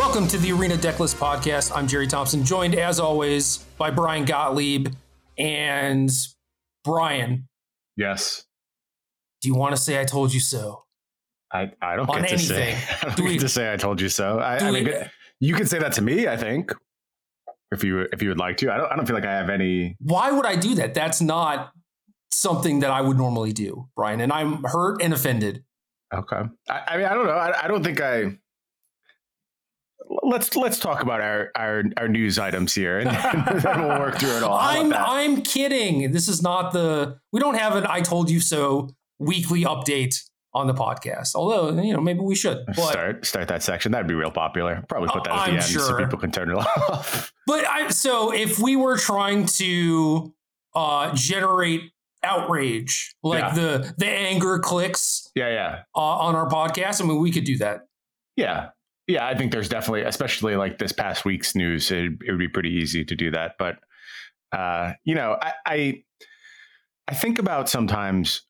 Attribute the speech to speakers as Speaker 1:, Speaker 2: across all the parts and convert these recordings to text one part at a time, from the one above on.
Speaker 1: Welcome to the Arena Decklist podcast. I'm Jerry Thompson, joined as always by Brian Gottlieb. And Brian,
Speaker 2: Yes.
Speaker 1: do you want to say I told you so?
Speaker 2: I, I don't
Speaker 1: On
Speaker 2: get to say. I don't
Speaker 1: Do
Speaker 2: get
Speaker 1: we-
Speaker 2: to say I told you so. I, I
Speaker 1: we-
Speaker 2: mean, you can say that to me. I think if you if you would like to. I don't. I don't feel like I have any.
Speaker 1: Why would I do that? That's not something that I would normally do, Brian. And I'm hurt and offended.
Speaker 2: Okay. I, I mean, I don't know. I, I don't think I. Let's let's talk about our our, our news items here, and then we'll work through it all. How
Speaker 1: I'm? I'm kidding. This is not the we don't have an I told you so weekly update on the podcast. Although, you know, maybe we should. But
Speaker 2: start start that section. That'd be real popular. Probably put that at
Speaker 1: I'm
Speaker 2: the end so people can turn it off.
Speaker 1: But I so if we were trying to uh generate outrage, like
Speaker 2: Yeah.
Speaker 1: the the anger clicks
Speaker 2: yeah, yeah.
Speaker 1: uh, on our podcast, I mean we could do that.
Speaker 2: Yeah. Yeah, I think there's definitely, especially like this past week's news, it, it would be pretty easy to do that. But, uh, you know, I, I, I think about sometimes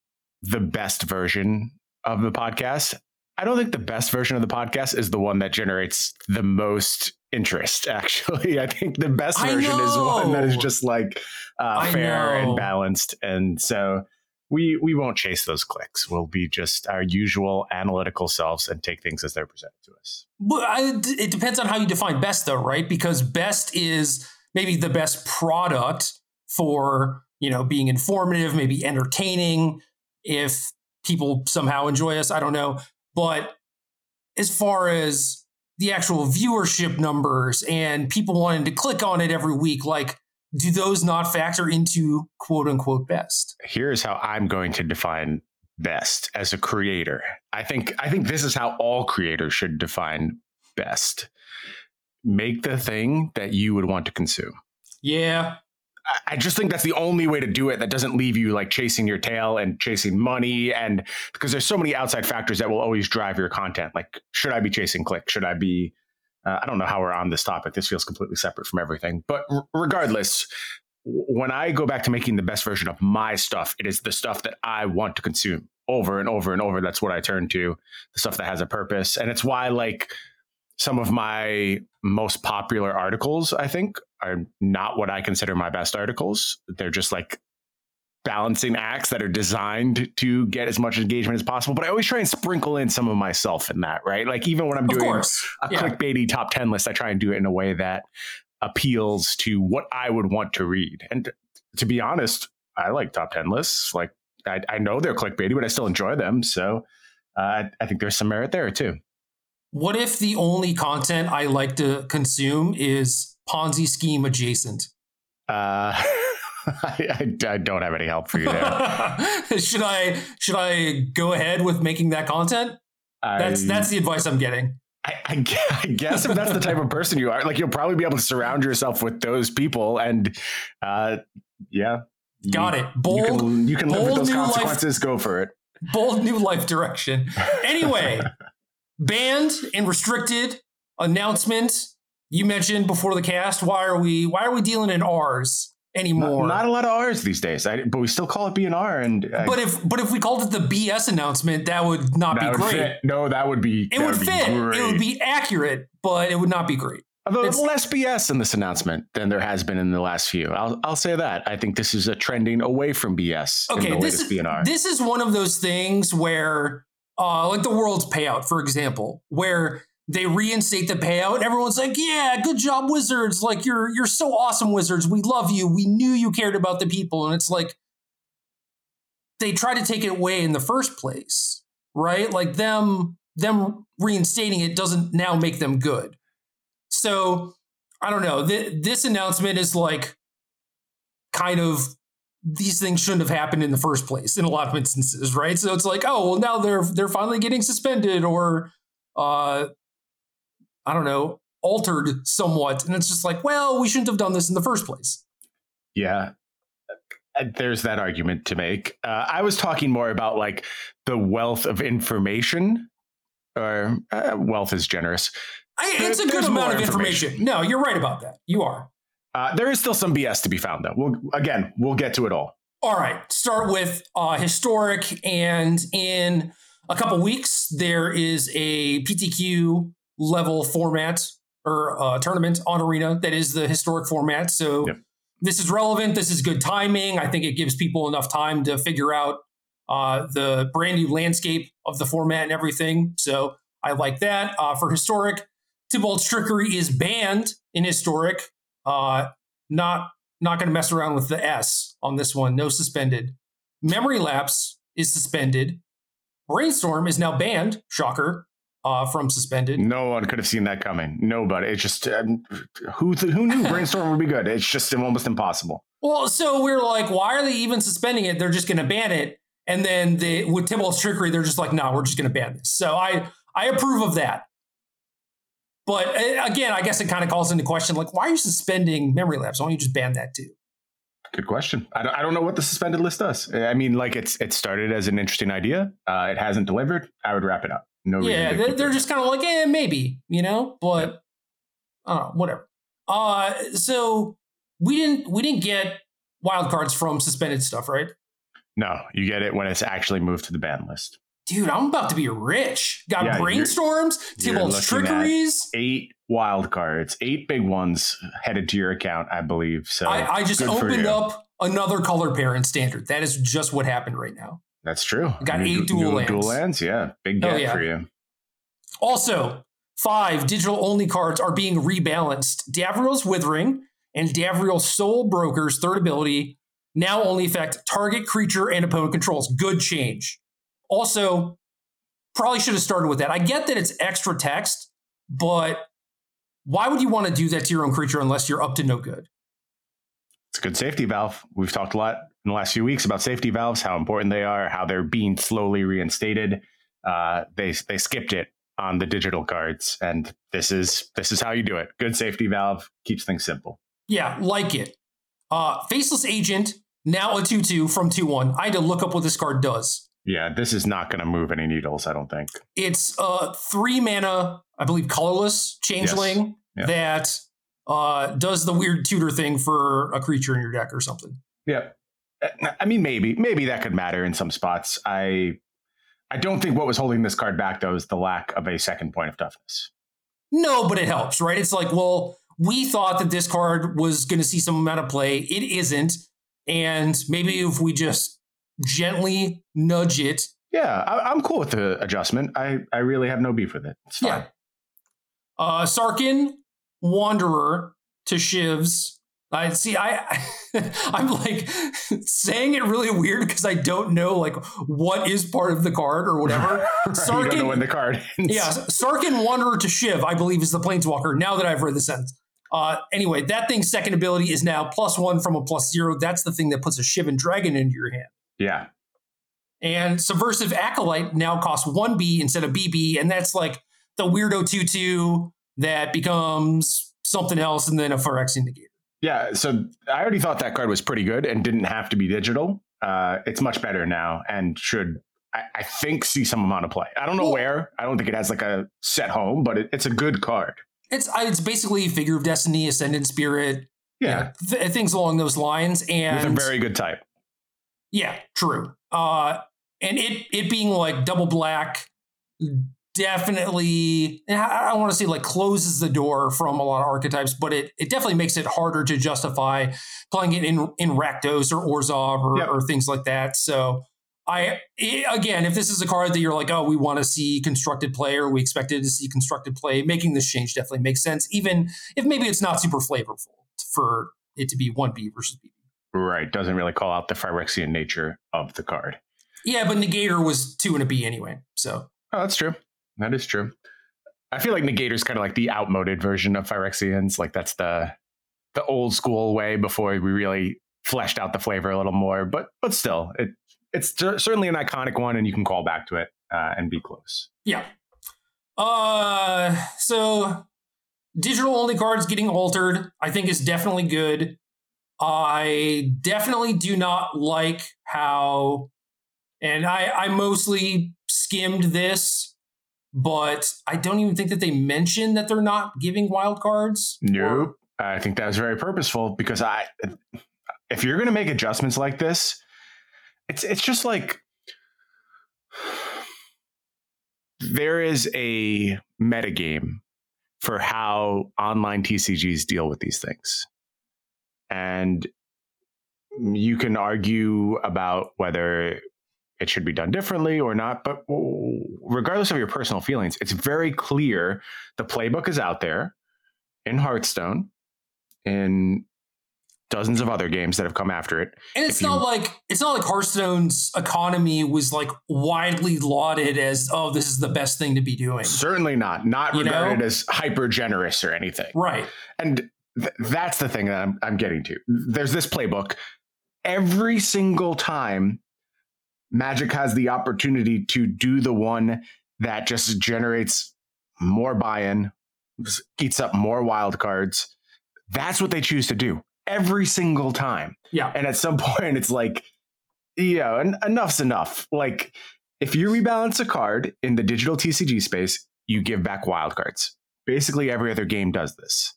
Speaker 2: the best version of the podcast. I don't think the best version of the podcast is the one that generates the most interest, actually. I think the best
Speaker 1: I
Speaker 2: version is one that is just like uh, fair
Speaker 1: know.
Speaker 2: and balanced. And so we we won't chase those clicks. We'll be just our usual analytical selves and take things as they're presented to us.
Speaker 1: But I, it depends on how you define best, though, right? Because best is maybe the best product for you know being informative, maybe entertaining. If people somehow enjoy us, I don't know. But as far as the actual viewership numbers and people wanting to click on it every week, like do those not factor into quote unquote best?
Speaker 2: here's how I'm going to define best as a creator. I think I think this is how all creators should define best. Make the thing that you would want to consume.
Speaker 1: Yeah,
Speaker 2: I- I just think that's the only way to do it that doesn't leave you like chasing your tail and chasing money and because there's so many outside factors that will always drive your content. Like, should I be chasing click? Should I be uh, I don't know how we're on this topic. This feels completely separate from everything. But r- regardless, when I go back to making the best version of my stuff, it is the stuff that I want to consume over and over and over. That's what I turn to, the stuff that has a purpose. And it's why, like, some of my most popular articles, I think, are not what I consider my best articles. They're just like balancing acts that are designed to get as much engagement as possible. But I always try and sprinkle in some of myself in that, right? Like, even when I'm doing a
Speaker 1: Yeah.
Speaker 2: clickbaity top 10 list, I try and do it in a way that appeals to what I would want to read. And to be honest, I like top 10 lists. Like, I, I know they're clickbaity, but I still enjoy them. So uh, I, I think there's some merit there too.
Speaker 1: What if the only content I like to consume is Ponzi scheme adjacent?
Speaker 2: Uh, I, I, I don't have any help for you there.
Speaker 1: should I should I go ahead with making that content? That's
Speaker 2: I-
Speaker 1: that's the advice I'm getting.
Speaker 2: I, guess if that's the type of person you are, like you'll probably be able to surround yourself with those people, and uh, yeah, you-
Speaker 1: Got it.
Speaker 2: You
Speaker 1: Bold
Speaker 2: can, you can live with those
Speaker 1: new life-
Speaker 2: consequences. Go for it.
Speaker 1: bold new life direction. Anyway, banned and restricted announcement. You mentioned before the cast. Why are we why are we dealing in R's anymore?
Speaker 2: not a lot of R's these days, I, but we still call it BNR, and uh,
Speaker 1: but if but if we called it the BS announcement, that would not
Speaker 2: that
Speaker 1: be
Speaker 2: would
Speaker 1: great.
Speaker 2: fit. No, that would be.
Speaker 1: It would fit. It would be accurate, but it would not be great.
Speaker 2: Although
Speaker 1: it's-
Speaker 2: less BS in this announcement than there has been in the last few. I'll I'll say that. I think this is a trending away from BS in
Speaker 1: Okay, this is
Speaker 2: BNR.
Speaker 1: this is one of those things where, uh, like the world's payout, for example, where they reinstate the payout, and everyone's like, "Yeah, good job, Wizards! Like you're you're so awesome, Wizards. We love you. We knew you cared about the people." And it's like they try to take it away in the first place, right? Like them them reinstating it doesn't now make them good. So I don't know. Th- this announcement is like kind of these things shouldn't have happened in the first place in a lot of instances, right? So it's like, oh, well, now they're they're finally getting suspended or uh I don't know, altered somewhat. And it's just like, well, we shouldn't have done this in the first place.
Speaker 2: Yeah. Uh, There's that argument to make. Uh, I was talking more about like the wealth of information, or uh, wealth is generous.
Speaker 1: I,
Speaker 2: There-
Speaker 1: it's a good amount of information.
Speaker 2: information.
Speaker 1: No, you're right about that. You are.
Speaker 2: Uh, there is still some BS to be found, though. We'll again, we'll get to it all.
Speaker 1: All right, start with uh, historic, and in a couple weeks there is a PTQ level format or uh, tournament on Arena that is the historic format. So yep. this is relevant. This is good timing. I think it gives people enough time to figure out uh, the brand new landscape of the format and everything. So I like that. Uh, for historic, Tibalt's trickery is banned in historic. Uh, not not going to mess around with the S on this one. No suspended. Memory lapse is suspended. Brainstorm is now banned. Shocker. Uh, from suspended.
Speaker 2: No one could have seen that coming. Nobody. It's just um, who th- who knew brainstorm would be good. It's just almost impossible.
Speaker 1: Well, so we're like, why are they even suspending it? They're just going to ban it. And then they, with Tibalt's trickery, they're just like, no, we're just going to ban this. So I I approve of that. But uh, again, I guess it kind of calls into question like, why are you suspending memory lapse? Why don't you just ban that too?
Speaker 2: Good question. I don't, I don't know what the suspended list does. I mean, like it's it started as an interesting idea. Uh, it hasn't delivered. I would wrap it up.
Speaker 1: No. Yeah, they're, they're just kind of like, yeah, maybe, you know, but yeah. uh, whatever. Uh, so we didn't we didn't get wildcards from suspended stuff, right?
Speaker 2: No, you get it when it's actually moved to the ban list
Speaker 1: dude, I'm about to be rich. Got yeah, brainstorms, Tibalt's trickeries,
Speaker 2: eight wild cards, eight big ones headed to your account, I believe. So
Speaker 1: I, I just opened up another color pair in standard. That is just what happened right now.
Speaker 2: That's true.
Speaker 1: Got eight dual lands.
Speaker 2: Dual lands, yeah, big get oh, yeah. for you.
Speaker 1: Also, five digital only cards are being rebalanced. Davriel's Withering and Davriel's Soul Broker's third ability now only affect target creature and opponent controls. Good change. Also, probably should have started with that. I get that it's extra text, but why would you want to do that to your own creature unless you're up to no good?
Speaker 2: It's a good safety valve. We've talked a lot in the last few weeks about safety valves, how important they are, how they're being slowly reinstated. Uh, they they skipped it on the digital cards, and this is this is how you do it. Good safety valve keeps things simple.
Speaker 1: Yeah, like it. Uh, Faceless Agent now a two two from two one. I had to look up what this card does.
Speaker 2: Yeah, this is not going to move any needles, I don't think.
Speaker 1: It's a three mana, I believe, colorless changeling yes. that uh, does the weird tutor thing for a creature in your deck or something.
Speaker 2: Yeah. I mean, maybe, maybe that could matter in some spots. I, I don't think what was holding this card back though is the lack of a second point of toughness.
Speaker 1: No, but it helps, right? It's like, well, we thought that this card was going to see some amount of play. It isn't, and maybe if we just gently nudge it.
Speaker 2: Yeah, I, am cool with the adjustment. I, I really have no beef with it. It's fine. Yeah.
Speaker 1: Uh, Sarkhan, Wanderer to Shivs. I see. I I'm like saying it really weird because I don't know like what is part of the card or whatever.
Speaker 2: Sarkhan, you don't know when the card.
Speaker 1: Ends. Yeah, Sarkhan Wanderer to Shiv, I believe, is the Planeswalker. Now that I've read the sentence. Uh, anyway, that thing's second ability is now plus one from a plus zero. That's the thing that puts a Shivan Dragon into your hand.
Speaker 2: Yeah.
Speaker 1: And Subversive Acolyte now costs 1B instead of BB. And that's like the weirdo 2 2 that becomes something else and then a Phyrexian Negator.
Speaker 2: Yeah. So I already thought that card was pretty good and didn't have to be digital. Uh, it's much better now and should, I, I, think, see some amount of play. I don't know well, where. I don't think it has like a set home, but it, it's a good card.
Speaker 1: It's it's basically Figure of Destiny, Ascendant Spirit,
Speaker 2: yeah,
Speaker 1: th- things along those lines, and
Speaker 2: with a very good type.
Speaker 1: Yeah, true. Uh, and it it being like double black definitely I don't want to say like closes the door from a lot of archetypes, but it it definitely makes it harder to justify playing it in in Rakdos or Orzhov or, yep. or things like that. So I again, if this is a card that you're like, oh, we want to see constructed play or we expected to see constructed play, making this change definitely makes sense, even if maybe it's not super flavorful for it to be one B versus B.
Speaker 2: Right. Doesn't really call out the Phyrexian nature of the card.
Speaker 1: Yeah, but Negator was two and a B anyway. So.
Speaker 2: Oh, that's true. That is true. I feel like Negator's kind of like the outmoded version of Phyrexians. Like that's the the old school way before we really fleshed out the flavor a little more. But but still, it it's certainly an iconic one, and you can call back to it uh, and be close.
Speaker 1: Yeah. Uh, so digital only cards getting altered, I think is definitely good. I definitely do not like how, and I, I mostly skimmed this, but I don't even think that they mentioned that they're not giving wild cards.
Speaker 2: Nope. I think that was very purposeful because I, if you're going to make adjustments like this, it's it's just like there is a metagame for how online TCGs deal with these things. And you can argue about whether it should be done differently or not, but regardless of your personal feelings, it's very clear the playbook is out there in Hearthstone, in dozens of other games that have come after it.
Speaker 1: And it's not like it's not like Hearthstone's economy was like widely lauded as oh this is the best thing to be doing.
Speaker 2: Certainly not. Not you regarded know? as hyper generous or anything.
Speaker 1: Right.
Speaker 2: And th- that's the thing that I'm, I'm getting to. There's this playbook. Every single time Magic has the opportunity to do the one that just generates more buy-in, eats up more wild cards. That's what they choose to do every single time.
Speaker 1: Yeah.
Speaker 2: And at some point, it's like, yeah, en- enough's enough. Like, if you rebalance a card in the digital TCG space, you give back wildcards. Basically, every other game does this.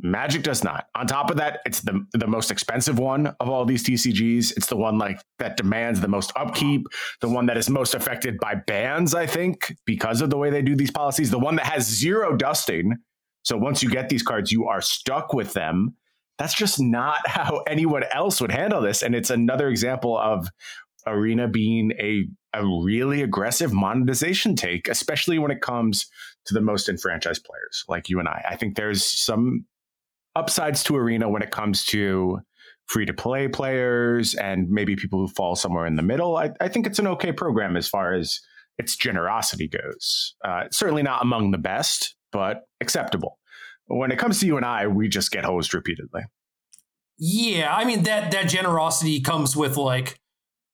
Speaker 2: Magic does not. On top of that, it's the the most expensive one of all these TCGs. It's the one like that demands the most upkeep, the one that is most affected by bans, I think, because of the way they do these policies. The one that has zero dusting. So once you get these cards, you are stuck with them that's just not how anyone else would handle this. And it's another example of Arena being a, a really aggressive monetization take, especially when it comes to the most enfranchised players like you and I. I think there's some upsides to Arena when it comes to free to play players and maybe people who fall somewhere in the middle. I, I think it's an okay program as far as its generosity goes. Uh, certainly not among the best, but acceptable when it comes to you and I, we just get hosed repeatedly.
Speaker 1: Yeah, I mean that that generosity comes with like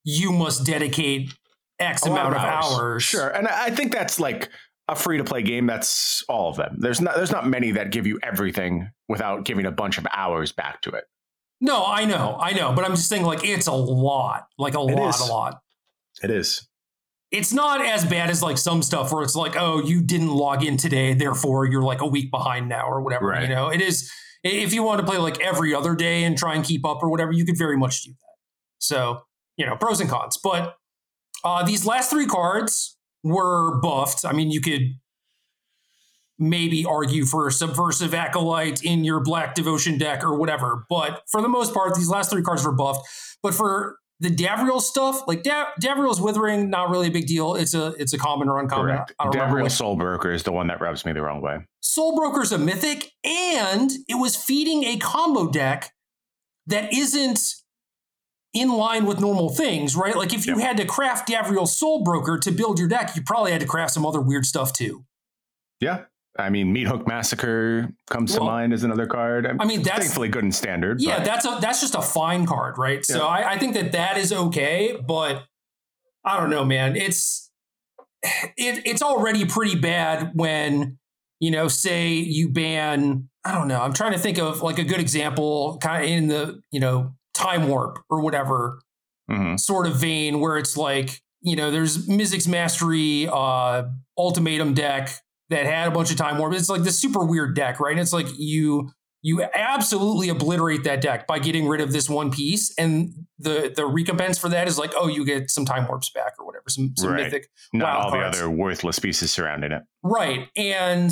Speaker 1: you must dedicate X amount of hours. hours.
Speaker 2: Sure, and I think that's like a free to play game. That's all of them. There's not there's not many that give you everything without giving a bunch of hours back to it.
Speaker 1: No, I know, I know, but I'm just saying like it's a lot, like a it lot, is. a lot.
Speaker 2: It is
Speaker 1: it's not as bad as like some stuff where it's like, oh, you didn't log in today, therefore you're like a week behind now or whatever. Right. You know, it is if you want to play like every other day and try and keep up or whatever, you could very much do that. So, you know, pros and cons. But uh, these last three cards were buffed. I mean, you could maybe argue for a subversive acolyte in your black devotion deck or whatever. But for the most part, these last three cards were buffed. But for the Davriel stuff, like da- Davriel's withering, not really a big deal. It's a it's a common or uncommon. Correct.
Speaker 2: Davriel Soul Broker is the one that rubs me the wrong way.
Speaker 1: Soul Broker's a mythic, and it was feeding a combo deck that isn't in line with normal things, right? Like if you yep. had to craft Davriel Soul Broker to build your deck, you probably had to craft some other weird stuff too.
Speaker 2: Yeah, I mean, Meathook Massacre comes well, to mind as another card.
Speaker 1: I mean, that's
Speaker 2: thankfully good and standard.
Speaker 1: Yeah, but. that's a that's just a fine card, right? Yeah. So I, I think that that is okay, but I don't know, man. It's it it's already pretty bad when you know, say you ban. I don't know. I'm trying to think of like a good example, kind of in the you know time warp or whatever mm-hmm. sort of vein, where it's like you know, there's Mizzix Mastery uh, ultimatum deck that had a bunch of time warp. It's like this super weird deck, right? And it's like you you absolutely obliterate that deck by getting rid of this one piece, and the the recompense for that is like, oh, you get some time warps back or whatever, some, some right. mythic.
Speaker 2: Not
Speaker 1: all
Speaker 2: cards. the other worthless pieces surrounding it.
Speaker 1: Right, and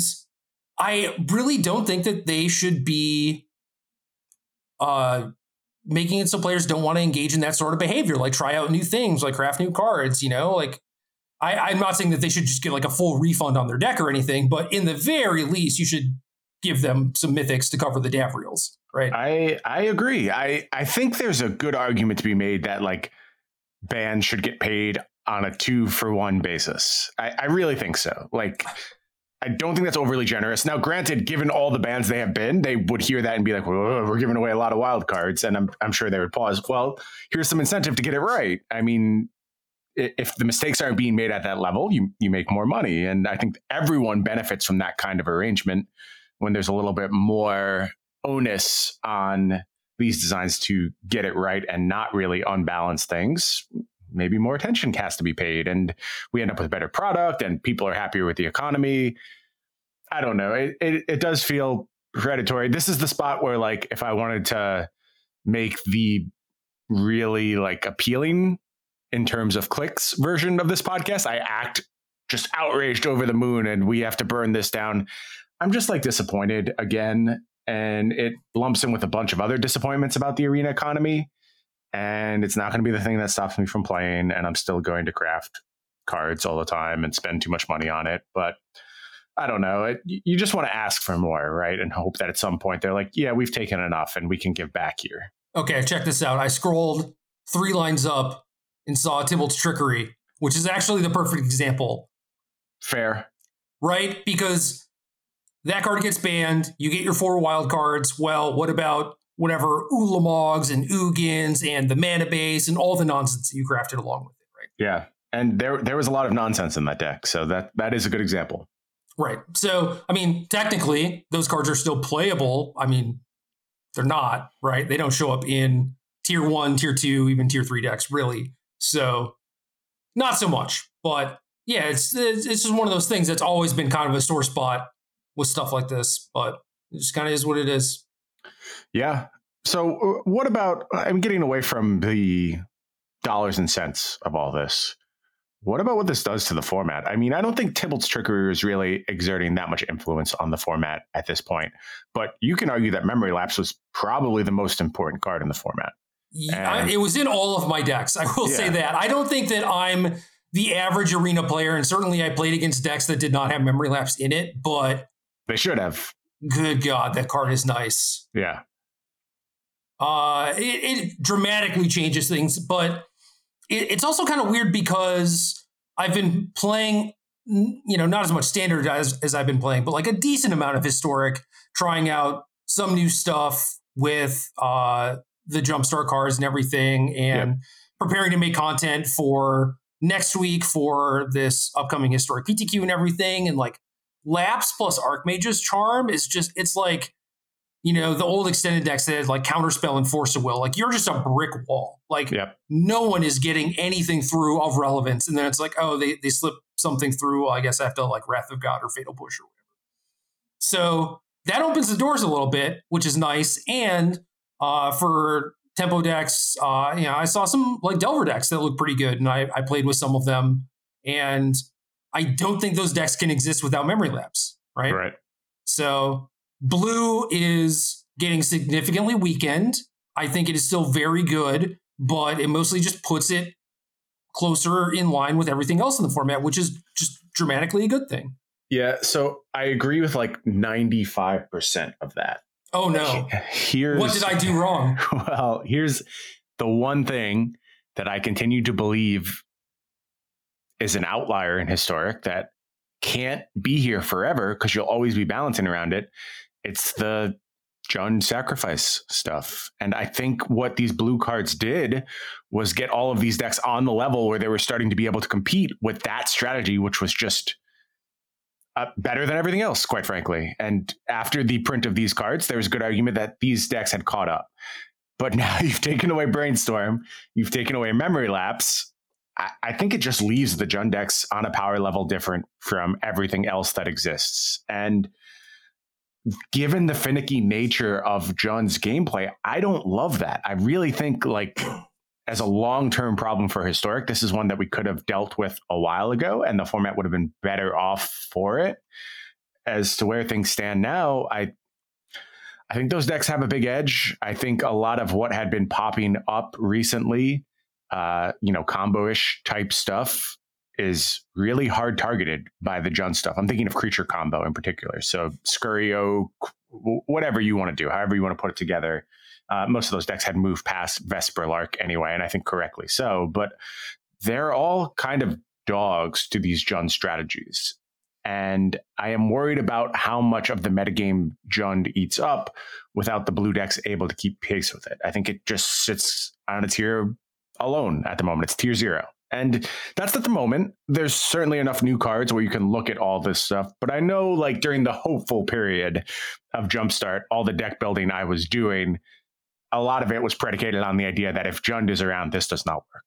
Speaker 1: I really don't think that they should be uh making it so players don't want to engage in that sort of behavior, like try out new things, like craft new cards, you know, like I, am not saying that they should just get like a full refund on their deck or anything, but in the very least, you should give them some mythics to cover the Davriels, right?
Speaker 2: I I agree. I I think there's a good argument to be made that like bands should get paid on a two for one basis. I, I really think so. Like I don't think that's overly generous. Now, granted, given all the bands they have been, they would hear that and be like, we're giving away a lot of wild cards. And I'm, I'm sure they would pause. Well, here's some incentive to get it right. I mean, if the mistakes aren't being made at that level, you you make more money, and I think everyone benefits from that kind of arrangement when there's a little bit more onus on these designs to get it right and not really unbalance things. Maybe more attention has to be paid, and we end up with a better product, and people are happier with the economy. I don't know. It, it, it does feel predatory. This is the spot where, like, if I wanted to make the really like appealing in terms of clicks version of this podcast. I act just outraged over the moon and we have to burn this down. I'm just like disappointed again. And it lumps in with a bunch of other disappointments about the arena economy. And it's not going to be the thing that stops me from playing. And I'm still going to craft cards all the time and spend too much money on it. But I don't know. It, you just want to ask for more, right? And hope that at some point they're like, yeah, we've taken enough and we can give back here.
Speaker 1: Okay, check this out. I scrolled three lines up and saw Tibalt's trickery, which is actually the perfect example.
Speaker 2: Fair.
Speaker 1: Right? Because that card gets banned. You get your four wild cards. Well, what about whatever Ulamogs and Ugins and the mana base and all the nonsense that you crafted along with it, right?
Speaker 2: Yeah. And there there was a lot of nonsense in that deck. So that that is a good example.
Speaker 1: Right. So, I mean, technically, those cards are still playable. I mean, they're not, right? They don't show up in tier one, tier two, even tier three decks, really. So, not so much. But yeah, it's it's just one of those things that's always been kind of a sore spot with stuff like this. But it just kind of is what it is.
Speaker 2: Yeah. So, uh, what about? I'm getting away from the dollars and cents of all this. What about what this does to the format? I mean, I don't think Tibalt's trickery is really exerting that much influence on the format at this point, but you can argue that Memory Lapse was probably the most important card in the format.
Speaker 1: Yeah, it was in all of my decks. I will yeah. say that. I don't think that I'm the average arena player, and certainly I played against decks that did not have Memory Lapse in it, but
Speaker 2: they should have.
Speaker 1: Good God, that card is nice.
Speaker 2: Yeah.
Speaker 1: Uh, it, it dramatically changes things, but it, it's also kind of weird because I've been playing, you know, not as much standard as, as I've been playing, but like a decent amount of historic, trying out some new stuff with uh, the Jumpstart cards and everything, and yep. preparing to make content for next week for this upcoming historic PTQ and everything. And like Lapse plus Archmage's Charm is just, it's like, you know, the old extended decks that had like counterspell and force of will, like you're just a brick wall. Like yep. no one is getting anything through of relevance. And then it's like, oh, they, they slip something through. Well, I guess I have to like Wrath of God or Fatal Push or whatever. So that opens the doors a little bit, which is nice. And uh, for tempo decks, uh, you know, I saw some like Delver decks that look pretty good. And I, I played with some of them. And I don't think those decks can exist without memory lapse, right?
Speaker 2: Right.
Speaker 1: So Blue is getting significantly weakened. I think it is still very good, but it mostly just puts it closer in line with everything else in the format, which is just dramatically a good thing.
Speaker 2: Yeah, so I agree with like 95% of that.
Speaker 1: Oh no.
Speaker 2: Here's
Speaker 1: What did I do wrong?
Speaker 2: Well, here's the one thing that I continue to believe is an outlier in historic that can't be here forever because you'll always be balancing around it it's the Jund sacrifice stuff. And I think what these blue cards did was get all of these decks on the level where they were starting to be able to compete with that strategy, which was just uh, better than everything else, quite frankly. And after the print of these cards, there was a good argument that these decks had caught up. But now you've taken away Brainstorm, you've taken away Memory Lapse. I, think it just leaves the Jund decks on a power level different from everything else that exists. And given the finicky nature of Jund's gameplay, I don't love that. I really think like as a long-term problem for historic, this is one that we could have dealt with a while ago and the format would have been better off for it. As to where things stand now, I I think those decks have a big edge. I think a lot of what had been popping up recently, uh, you know, combo-ish type stuff is really hard targeted by the Jund stuff. I'm thinking of creature combo in particular. So Scurry Oak, whatever you want to do, however you want to put it together. Uh, most of those decks had moved past Vesperlark anyway, and I think correctly so. But they're all kind of dogs to these Jund strategies. And I am worried about how much of the metagame Jund eats up without the blue decks able to keep pace with it. I think it just sits on its tier alone at the moment. It's tier zero. And that's at the moment. There's certainly enough new cards where you can look at all this stuff. But I know, like, during the hopeful period of Jumpstart, all the deck building I was doing, a lot of it was predicated on the idea that if Jund is around, this does not work.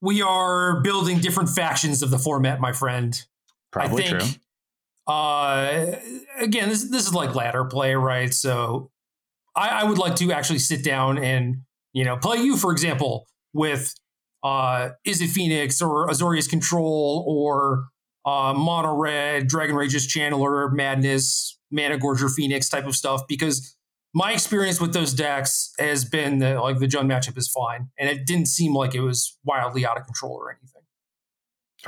Speaker 1: We are building different factions of the format, my friend.
Speaker 2: Probably I think, true.
Speaker 1: Uh, again, this, this is like ladder play, right? So I, I would like to actually sit down and, you know, play you, for example, with uh, Is it Phoenix or Azorius Control or uh, Mono Red, Dragon's Rage Channeler, Madness, Mana Gorger, Phoenix type of stuff because my experience with those decks has been that like the Jund matchup is fine, and it didn't seem like it was wildly out of control or anything.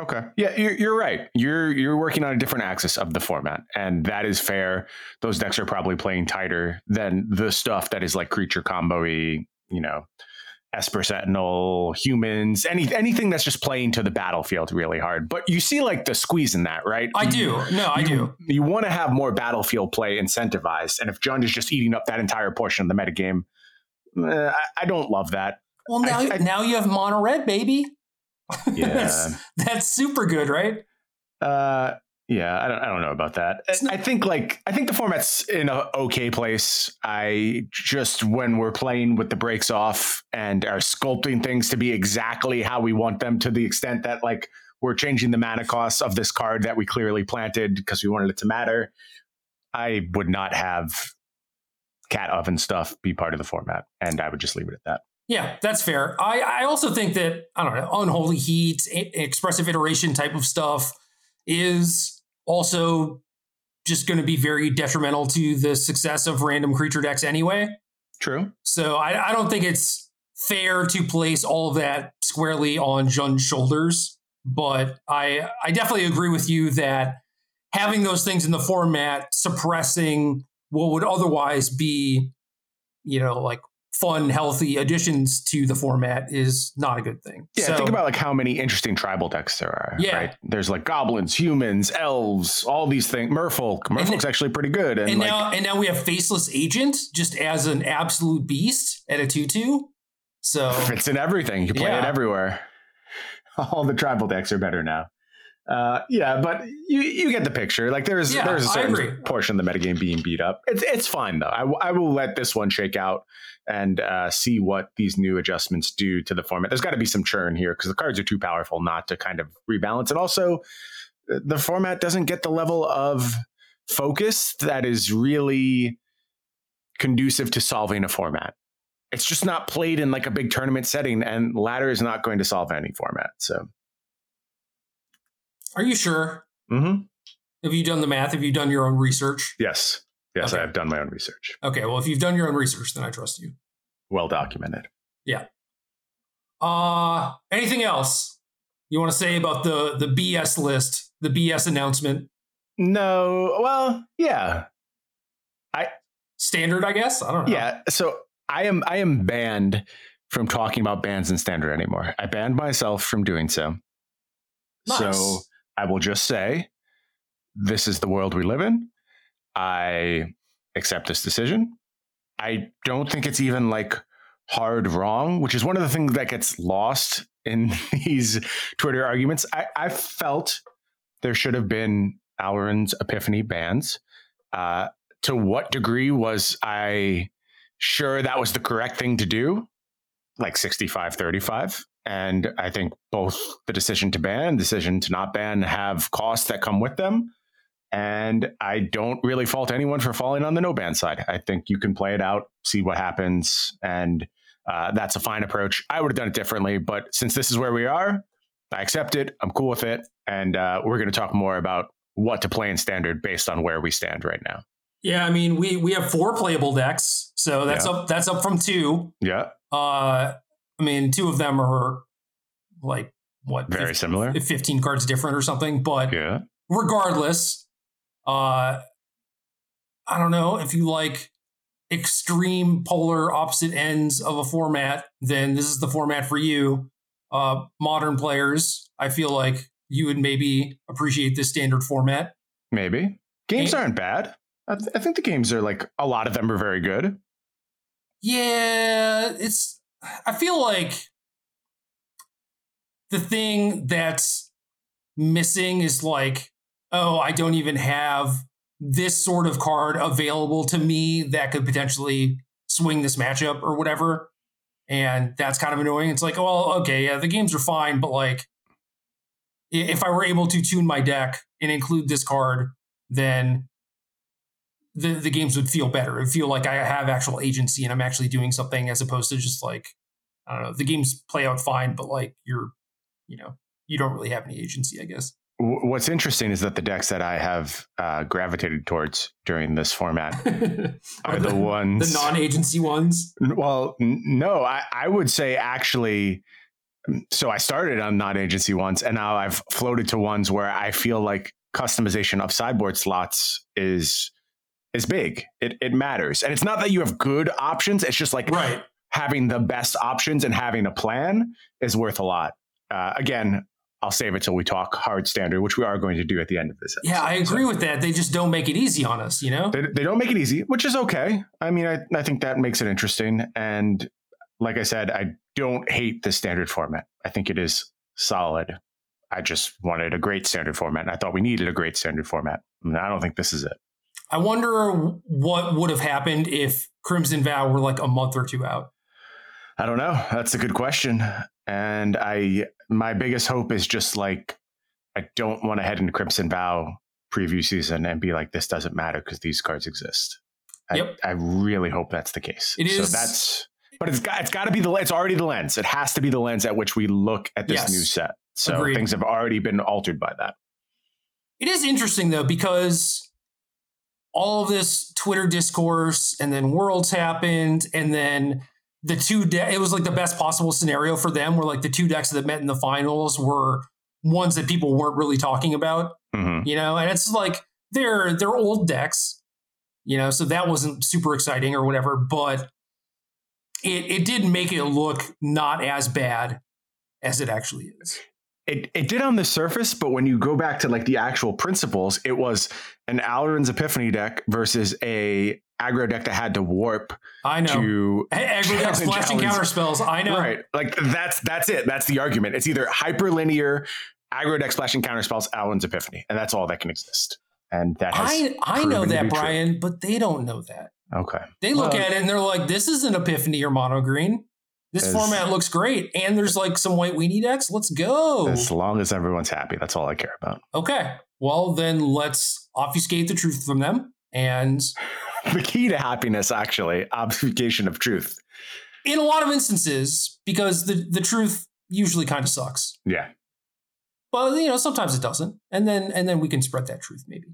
Speaker 2: Okay. Yeah, you're, you're right. You're you're working on a different axis of the format, and that is fair. Those decks are probably playing tighter than the stuff that is like creature combo you know, Esper Sentinel, humans, any anything that's just playing to the battlefield really hard. But you see like the squeeze in that, right?
Speaker 1: I do. No, I
Speaker 2: you,
Speaker 1: do.
Speaker 2: You want to have more battlefield play incentivized, and if Jund is just eating up that entire portion of the metagame, eh, I, I don't love that.
Speaker 1: Well, now
Speaker 2: I- I-
Speaker 1: now you have Mono Red, baby.
Speaker 2: Yeah.
Speaker 1: that's, that's super good, right?
Speaker 2: Uh, yeah, I don't, I don't know about that.
Speaker 1: Not-
Speaker 2: I think like I think the format's in a okay place. I just when we're playing with the brakes off and are sculpting things to be exactly how we want them, to the extent that like we're changing the mana cost of this card that we clearly planted because we wanted it to matter. I would not have cat oven stuff be part of the format, and I would just leave it at that.
Speaker 1: Yeah, that's fair. I, I also think that, I don't know, unholy heat, expressive iteration type of stuff is also just going to be very detrimental to the success of random creature decks anyway.
Speaker 2: True.
Speaker 1: So I, I don't think it's fair to place all of that squarely on Jund's shoulders. But I I definitely agree with you that having those things in the format suppressing what would otherwise be, you know, like fun, healthy additions to the format is not a good thing.
Speaker 2: Yeah,
Speaker 1: So-
Speaker 2: think about like how many interesting tribal decks there are.
Speaker 1: Yeah.
Speaker 2: right. There's like goblins, humans, elves, all these things. Merfolk. Merfolk's actually pretty good. And,
Speaker 1: and
Speaker 2: like,
Speaker 1: now and now we have faceless agent just as an absolute beast at a two two. So
Speaker 2: it's in everything. You play it everywhere. All the tribal decks are better now. Uh, yeah, but you you get the picture. Like there's
Speaker 1: Yeah,
Speaker 2: there's a certain portion of the metagame being beat up. It's it's fine though. I, w- I will let this one shake out and uh, see what these new adjustments do to the format. There's got to be some churn here because the cards are too powerful not to kind of rebalance. And also, uh, the format doesn't get the level of focus that is really conducive to solving a format. It's just not played in like a big tournament setting, and ladder is not going to solve any format. So,
Speaker 1: are you sure?
Speaker 2: mhm.
Speaker 1: Have you done the math? Have you done your own research?
Speaker 2: yes, yes,
Speaker 1: Okay.
Speaker 2: I've done my own research,
Speaker 1: Okay, well, if you've done your own research, then I trust you.
Speaker 2: well documented. Yeah.
Speaker 1: Uh anything else you want to say about the the BS list, the BS announcement?
Speaker 2: No, well, yeah, I
Speaker 1: Standard, I guess. I don't know.
Speaker 2: yeah. So I am I am banned from talking about bans and standard anymore. I banned myself from doing so.
Speaker 1: Nice.
Speaker 2: So I will just say, this is the world we live in. I accept this decision. I don't think it's even like hard wrong, which is one of the things that gets lost in these Twitter arguments. I, I felt there should have been Alrund's Epiphany bans. Uh, to what degree was I sure that was the correct thing to do? Like 65 35. And I think both the decision to ban and decision to not ban have costs that come with them. And I don't really fault anyone for falling on the no ban side. I think you can play it out, see what happens, and uh, that's a fine approach. I would have done it differently, but since this is where we are, I accept it. I'm cool with it, and uh, we're going to talk more about what to play in standard based on where we stand right now.
Speaker 1: Yeah, I mean, we we have four playable decks, so that's
Speaker 2: Yeah.
Speaker 1: up that's up from two.
Speaker 2: Yeah,
Speaker 1: Uh I mean, two of them are like what
Speaker 2: very
Speaker 1: 15
Speaker 2: similar.
Speaker 1: 15 cards different or something, but
Speaker 2: Yeah,
Speaker 1: regardless, uh I don't know if you like extreme polar opposite ends of a format, then this is the format for you. Uh modern players, I feel like you would maybe appreciate this standard format.
Speaker 2: maybe games
Speaker 1: Yeah.
Speaker 2: aren't bad. I, th- I think the games are like a lot of them are very good.
Speaker 1: Yeah, it's I feel like the thing that's missing is like, oh, I don't even have this sort of card available to me that could potentially swing this matchup or whatever. And that's kind of annoying. It's like, well, okay, yeah, the games are fine, but like if I were able to tune my deck and include this card, then the, the games would feel better. It feel like I have actual agency and I'm actually doing something as opposed to just like, I don't know, the games play out fine, but like you're, you know, you don't really have any agency, I guess.
Speaker 2: what's interesting is that the decks that I have uh, gravitated towards during this format are, the, the, ones
Speaker 1: the non-agency ones.
Speaker 2: Well, no, I, I would say actually. So I started on non-agency ones, and now I've floated to ones where I feel like customization of sideboard slots is is big. It it matters, and it's not that you have good options. It's just like
Speaker 1: right.
Speaker 2: having the best options and having a plan is worth a lot. Uh, again, I'll save it till we talk hard standard, which we are going to do at the end of this.
Speaker 1: Episode. Yeah, I agree so, with that. They just don't make it easy on us, you know?
Speaker 2: They, they don't make it easy, which is okay. I mean, I, I think that makes it interesting. And like I said, I don't hate the standard format. I think it is solid. I just wanted a great standard format. And I thought we needed a great standard format. And I don't think this is it.
Speaker 1: I wonder what would have happened if Crimson Vow were like a month or two out.
Speaker 2: I don't know. That's a good question. And I my biggest hope is just like I don't want to head into Crimson Vow preview season and be like, this doesn't matter because these cards exist. I,
Speaker 1: yep.
Speaker 2: I really hope that's the case.
Speaker 1: It is.
Speaker 2: So that's, but it's got it's got to be the it's already the lens. It has to be the lens at which we look at this yes. new set. So Agreed. things have already been altered by that.
Speaker 1: It is interesting though because all of this Twitter discourse and then Worlds happened and then the two de- it was like the best possible scenario for them where like the two decks that met in the finals were ones that people weren't really talking about
Speaker 2: mm-hmm.
Speaker 1: you know? And it's like they're they're old decks you know? So that wasn't super exciting or whatever but it it did make it look not as bad as it actually is
Speaker 2: it, it did on the surface, but when you go back to like the actual principles, it was an Alrund's Epiphany deck versus a aggro deck that had to warp.
Speaker 1: I know.
Speaker 2: To
Speaker 1: hey, aggro deck splashing counter spells. I know.
Speaker 2: Right. Like that's that's it. That's the argument. It's either hyperlinear aggro deck splashing counter spells, Alrund's Epiphany, and that's all that can exist. And that
Speaker 1: I I know that, Brian, true. but they don't know that.
Speaker 2: Okay.
Speaker 1: They look well, at it and they're like, "This is an Epiphany or mono green." This format looks great, and there's like some white weenie decks. Let's go.
Speaker 2: As long as everyone's happy, that's all I care about.
Speaker 1: Okay, well then let's obfuscate the truth from them. And
Speaker 2: the key to happiness, actually, obfuscation of truth.
Speaker 1: In a lot of instances, because the the truth usually kind of sucks.
Speaker 2: Yeah.
Speaker 1: But you know, sometimes it doesn't, and then and then we can spread that truth maybe.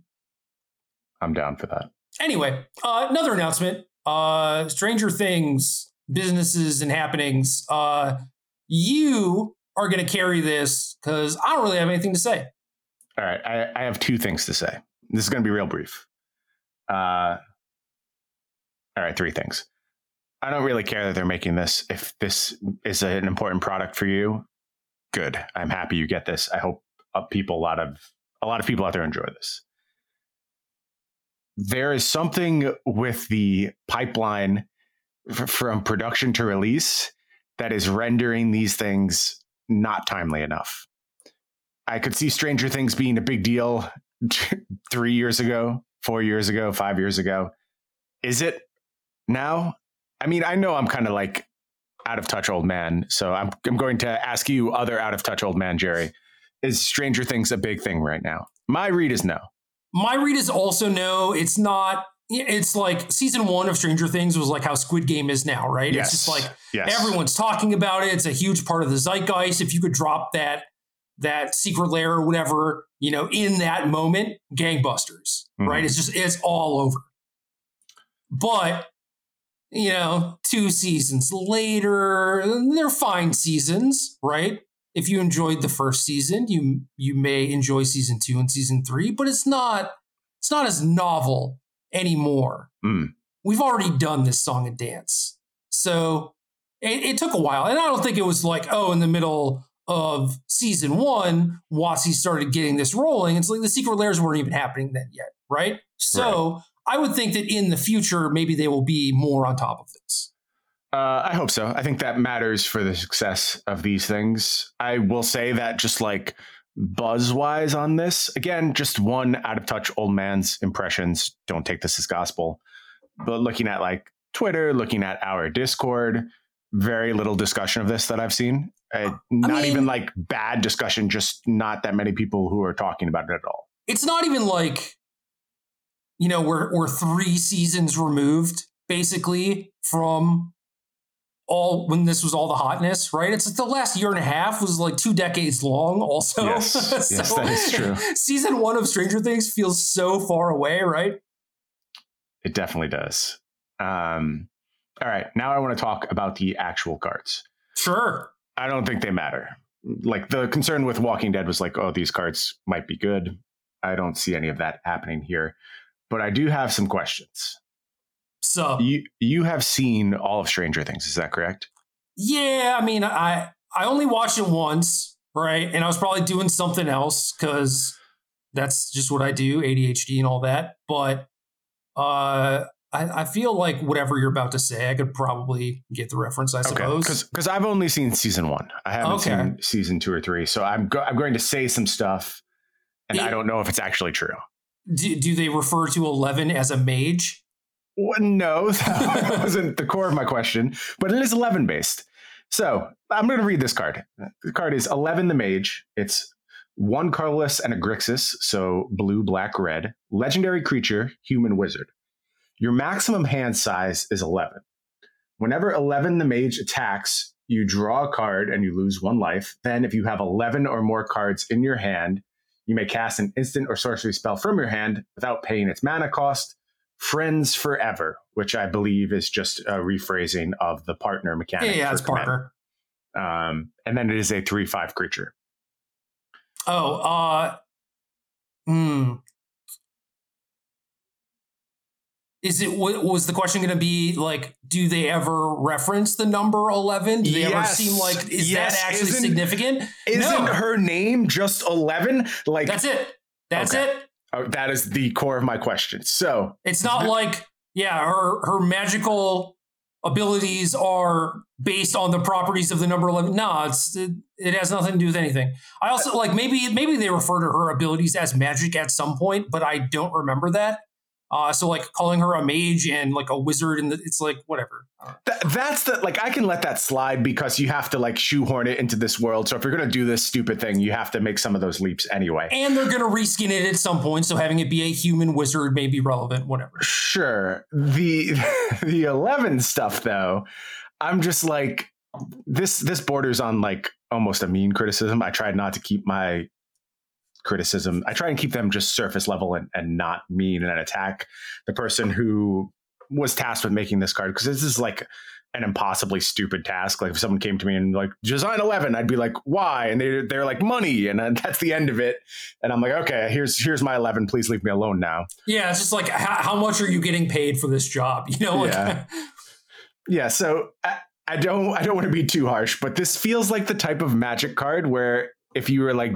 Speaker 2: I'm down for that.
Speaker 1: Anyway, uh, another announcement. Uh, Stranger Things businesses and happenings. Uh, you are going to carry this because I don't really have anything to say.
Speaker 2: All right, I, I have two things to say. This is going to be real brief. Uh, all right, three things. I don't really care that they're making this. If this is an important product for you, good. I'm happy you get this. I hope uh, people, a lot of a lot of people out there enjoy this. There is something with the pipeline from production to release that is rendering these things not timely enough. I could see Stranger Things being a big deal three years ago, four years ago, five years ago. Is it now? I mean, I know I'm kind of like out of touch old man, so I'm I'm going to ask you, other out of touch old man, Jerry. Is Stranger Things a big thing right now? My read is no.
Speaker 1: My read is also no. It's not it's like season one of Stranger Things was like how Squid Game is now, right? Yes. It's just like yes. everyone's talking about it. It's a huge part of the zeitgeist. If you could drop that that secret layer or whatever, you know, in that moment, gangbusters, mm-hmm. right? It's just it's all over. But you know, two seasons later, they're fine seasons, right? If you enjoyed the first season, you you may enjoy season two and season three, but it's not it's not as novel anymore.
Speaker 2: Mm.
Speaker 1: We've already done this song and dance. So it, it, took a while. And I don't think it was like, oh, in the middle of season one, WotC started getting this rolling. It's like the secret layers weren't even happening then yet, right? So right. I would think that in the future, maybe they will be more on top of this.
Speaker 2: Uh, I hope so. I think that matters for the success of these things. I will say that just like buzz wise on this. Again, just one out of touch old man's impressions. Don't take this as gospel. But looking at like Twitter, looking at our Discord, very little discussion of this that I've seen. Uh, not mean, even like bad discussion, just not that many people who are talking about it at all.
Speaker 1: It's not even like, you know, we're, we're three seasons removed basically from all when this was all the hotness, right? It's like the last year and a half was like two decades long. Also,
Speaker 2: Yes, yes, that is true.
Speaker 1: Season one of Stranger Things feels so far away, right?
Speaker 2: It definitely does. Um, all right, now I want to talk about the actual cards.
Speaker 1: Sure.
Speaker 2: I don't think they matter. Like the concern with Walking Dead was like, oh, these cards might be good. I don't see any of that happening here, but I do have some questions.
Speaker 1: So
Speaker 2: You you have seen all of Stranger Things, is that correct?
Speaker 1: yeah, I mean, I I only watched it once, right? And I was probably doing something else because that's just what I do, ADHD and all that. But uh, I, I feel like whatever you're about to say, I could probably get the reference. I suppose.
Speaker 2: because I've only seen season one. I haven't
Speaker 1: Okay.
Speaker 2: seen season two or three, so I'm go- I'm going to say some stuff, and
Speaker 1: It-
Speaker 2: I don't know if it's actually true.
Speaker 1: do, do they refer to Eleven as a mage?
Speaker 2: No, that wasn't the core of my question, but it is 11 based. So I'm going to read this card. The card is 11 the Mage. It's one colorless and a Grixis, so blue, black, red. Legendary creature, human wizard. Your maximum hand size is 11. Whenever 11 the Mage attacks, you draw a card and you lose one life. Then, if you have 11 or more cards in your hand, you may cast an instant or sorcery spell from your hand without paying its mana cost. Friends Forever, which I believe is just a rephrasing of the partner mechanic.
Speaker 1: yeah,
Speaker 2: for
Speaker 1: it's. Parker.
Speaker 2: Um, and then it is a 3 5 creature.
Speaker 1: Oh, uh, hmm. Is it wa- was the question going to be like, do they ever reference the number eleven? Do they ever seem like is
Speaker 2: Yes.
Speaker 1: that actually
Speaker 2: Isn't-
Speaker 1: significant?
Speaker 2: Isn't
Speaker 1: No.
Speaker 2: her name just 11? Like,
Speaker 1: That's it. That's
Speaker 2: Okay.
Speaker 1: it.
Speaker 2: Oh, that is the core of my question. So,
Speaker 1: It's not like yeah, her her magical abilities are based on the properties of the number 11 no it's it, it has nothing to do with anything. I also like maybe maybe they refer to her abilities as magic at some point but i don't remember that uh so like calling her a mage and like a wizard and it's like whatever
Speaker 2: Th- that's the like I can let that slide because you have to like shoehorn it into this world. So if you're gonna do this stupid thing, you have to make some of those leaps anyway.
Speaker 1: and they're gonna reskin it at some point so having it be a human wizard may be relevant whatever
Speaker 2: Sure. The the eleven stuff though, I'm just like this this borders on like almost a mean criticism. I tried not to keep my criticism. I try and keep them just surface level and, and not mean and attack the person who was tasked with making this card because this is like an impossibly stupid task. Like if someone came to me and like design eleven, I'd be like, why? And they they're like money, and that's the end of it. And I'm like, okay, here's here's my eleven. Please leave me alone now.
Speaker 1: yeah it's just like how, how much are you getting paid for this job you know like
Speaker 2: Yeah. Yeah, so I, I don't I don't want to be too harsh, but this feels like the type of magic card where if you were like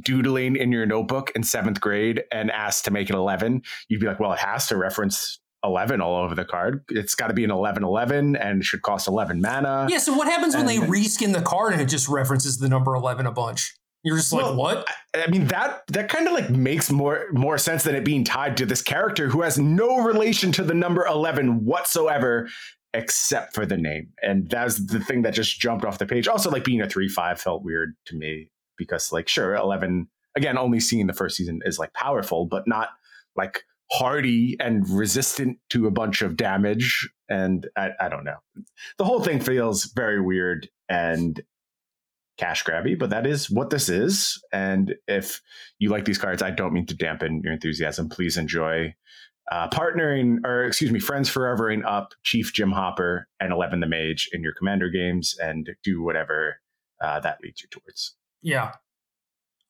Speaker 2: doodling in your notebook in seventh grade and asked to make it 11, you'd be like, well, it has to reference 11 all over the card. It's got to be an 11 11 and should cost 11 mana.
Speaker 1: Yeah, so what happens when they reskin the card and it just references the number 11 a bunch? You're just like,
Speaker 2: Well,
Speaker 1: what?
Speaker 2: I mean that that kind of like makes more more sense than it being tied to this character who has no relation to the number 11 whatsoever except for the name. And that's the thing that just jumped off the page. Also like being a 3-5 felt weird to me because like sure 11 again only seeing the first season is like powerful but not like hardy and resistant to a bunch of damage and I, I don't know. The whole thing feels very weird and cash grabby, but that is what this is. And if you like these cards, I don't mean to dampen your enthusiasm. Please enjoy uh, partnering, or excuse me, friends forevering up Chief Jim Hopper and Eleven the Mage in your commander games, and do whatever uh, that leads you towards.
Speaker 1: Yeah.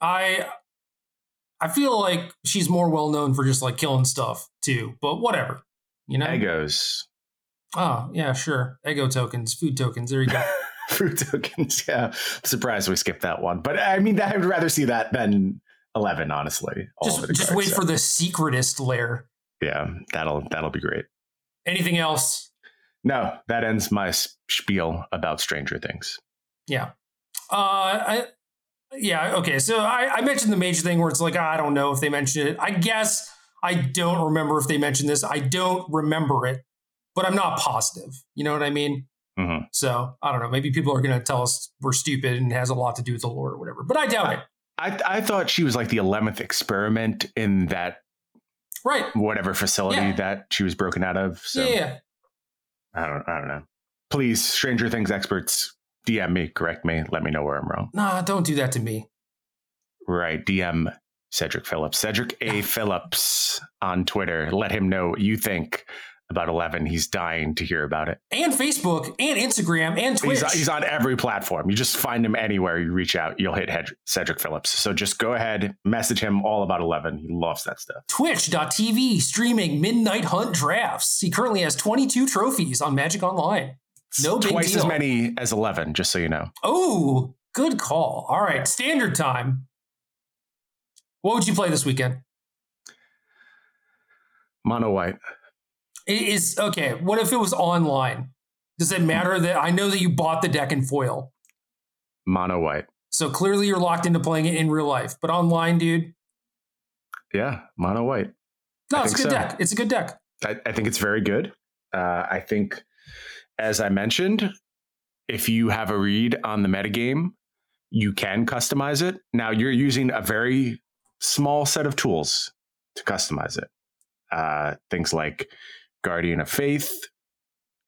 Speaker 1: I I feel like she's more well known for just like killing stuff too, but whatever. You know?
Speaker 2: Egos,
Speaker 1: Oh, yeah, sure. Ego tokens, food tokens. There you go.
Speaker 2: fruit tokens. Yeah, I'm surprised we skipped that one, but I mean, I would rather see that than Eleven, honestly.
Speaker 1: just just wait
Speaker 2: so,
Speaker 1: for the secretist lair.
Speaker 2: yeah, that'll that'll be great.
Speaker 1: Anything else?
Speaker 2: No, that ends my spiel about Stranger Things.
Speaker 1: Yeah. Uh I yeah, okay. So I, I mentioned the major thing where it's like, I don't know if they mentioned it. I guess I don't remember if they mentioned this. I don't remember it, but I'm not positive. You know what I mean?
Speaker 2: Mhm.
Speaker 1: So I don't know. Maybe people are going to tell us we're stupid and it has a lot to do with the Lord or whatever, but I doubt it.
Speaker 2: I, I thought she was like the 11th experiment in that
Speaker 1: Right.
Speaker 2: whatever facility
Speaker 1: Yeah.
Speaker 2: that she was broken out of. So
Speaker 1: yeah, yeah.
Speaker 2: I don't I don't know. please, Stranger Things experts, DM me, correct me, let me know where I'm wrong.
Speaker 1: Nah, don't do that to me.
Speaker 2: Right. DM Cedric Phillips, Cedric A. Phillips on Twitter. Let him know what you think about 11. He's dying to hear about it.
Speaker 1: And Facebook and Instagram and Twitch.
Speaker 2: He's, he's on every platform. You just find him anywhere you reach out, you'll hit Cedric Phillips. So just go ahead, message him all about 11. He loves that stuff.
Speaker 1: Twitch.tv streaming Midnight Hunt drafts. He currently has 22 trophies on Magic Online. No
Speaker 2: Twice
Speaker 1: deal.
Speaker 2: as many as 11, just so you know.
Speaker 1: Oh, good call. All right, standard time. What would you play this weekend?
Speaker 2: Mono white.
Speaker 1: It is okay. What if it was online? Does it matter that I know that you bought the deck in foil?
Speaker 2: Mono white.
Speaker 1: So clearly you're locked into playing it in real life. But online, dude.
Speaker 2: Yeah, mono white.
Speaker 1: No,
Speaker 2: I
Speaker 1: it's a good
Speaker 2: so.
Speaker 1: deck. It's a good deck.
Speaker 2: I, I think it's very good. Uh, I think, as I mentioned, if you have a read on the metagame, you can customize it. Now you're using a very small set of tools to customize it. Uh, things like Guardian of Faith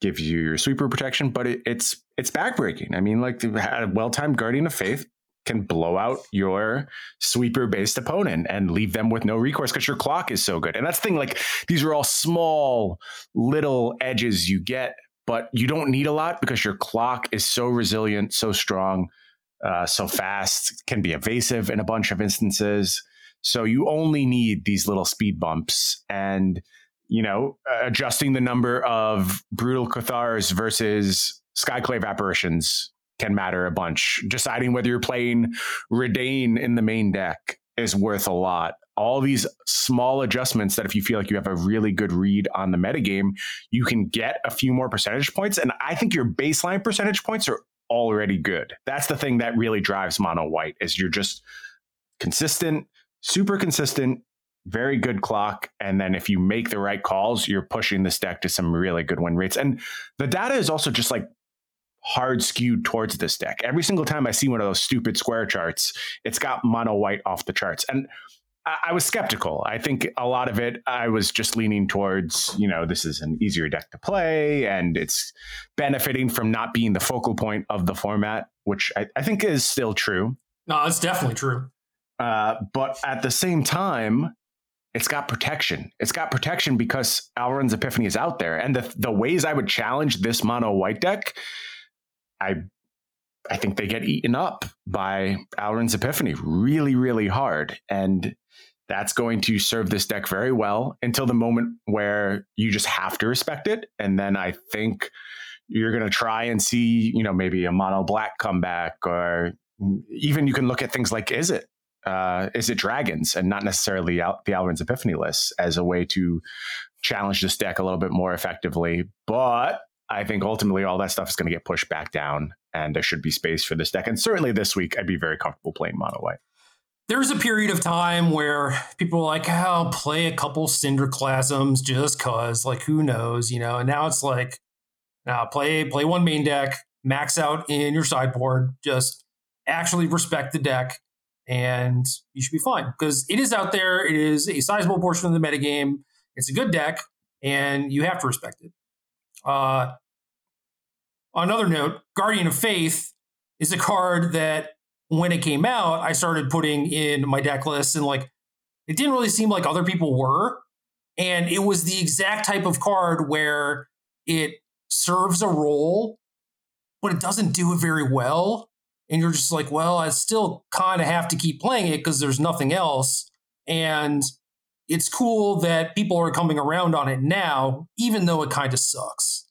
Speaker 2: gives you your sweeper protection, but it, it's it's backbreaking. I mean, like a well-timed Guardian of Faith can blow out your sweeper-based opponent and leave them with no recourse because your clock is so good. And that's the thing. Like these are all small little edges you get, but you don't need a lot because your clock is so resilient, so strong, uh, so fast, can be evasive in a bunch of instances. So you only need these little speed bumps and you know adjusting the number of brutal cathars versus skyclave apparitions can matter a bunch. Deciding whether you're playing Reidane in the main deck is worth a lot. All these small adjustments that if you feel like you have a really good read on the metagame, you can get a few more percentage points. And I think your baseline percentage points are already good. That's the thing that really drives mono white is you're just consistent, super consistent, very good clock. And then if you make the right calls, you're pushing this deck to some really good win rates. And the data is also just like hard skewed towards this deck. Every single time I see one of those stupid square charts, it's got mono white off the charts. And I, I was skeptical. I think a lot of it, I was just leaning towards, you know, this is an easier deck to play and it's benefiting from not being the focal point of the format, which I, I think is still true.
Speaker 1: No, it's definitely true.
Speaker 2: Uh, but at the same time, it's got protection. It's got protection because Alrund's Epiphany is out there. And the the ways I would challenge this mono white deck, I I think they get eaten up by Alrund's Epiphany really, really hard. And that's going to serve this deck very well until the moment where you just have to respect it. And then I think you're going to try and see, you know, maybe a mono black comeback, or even you can look at things like is it uh, Izzet dragons and not necessarily Al- the Alrund's Epiphany list as a way to challenge this deck a little bit more effectively. But I think ultimately all that stuff is going to get pushed back down, and there should be space for this deck. And certainly this week, I'd be very comfortable playing mono white.
Speaker 1: There was a period of time where people were like, "I'll play a couple Cinderclasms just cause." Like, who knows, you know? And now it's like, now play play one main deck, max out in your sideboard, just actually respect the deck, and you should be fine because it is out there. It is a sizable portion of the metagame. It's a good deck, and you have to respect it. Uh, on another note, Guardian of Faith is a card that when it came out, I started putting in my deck list, and like it didn't really seem like other people were. And it was the exact type of card where it serves a role, but it doesn't do it very well. And you're just like, well, I still kind of have to keep playing it because there's nothing else. And it's cool that people are coming around on it now, even though it kind of sucks.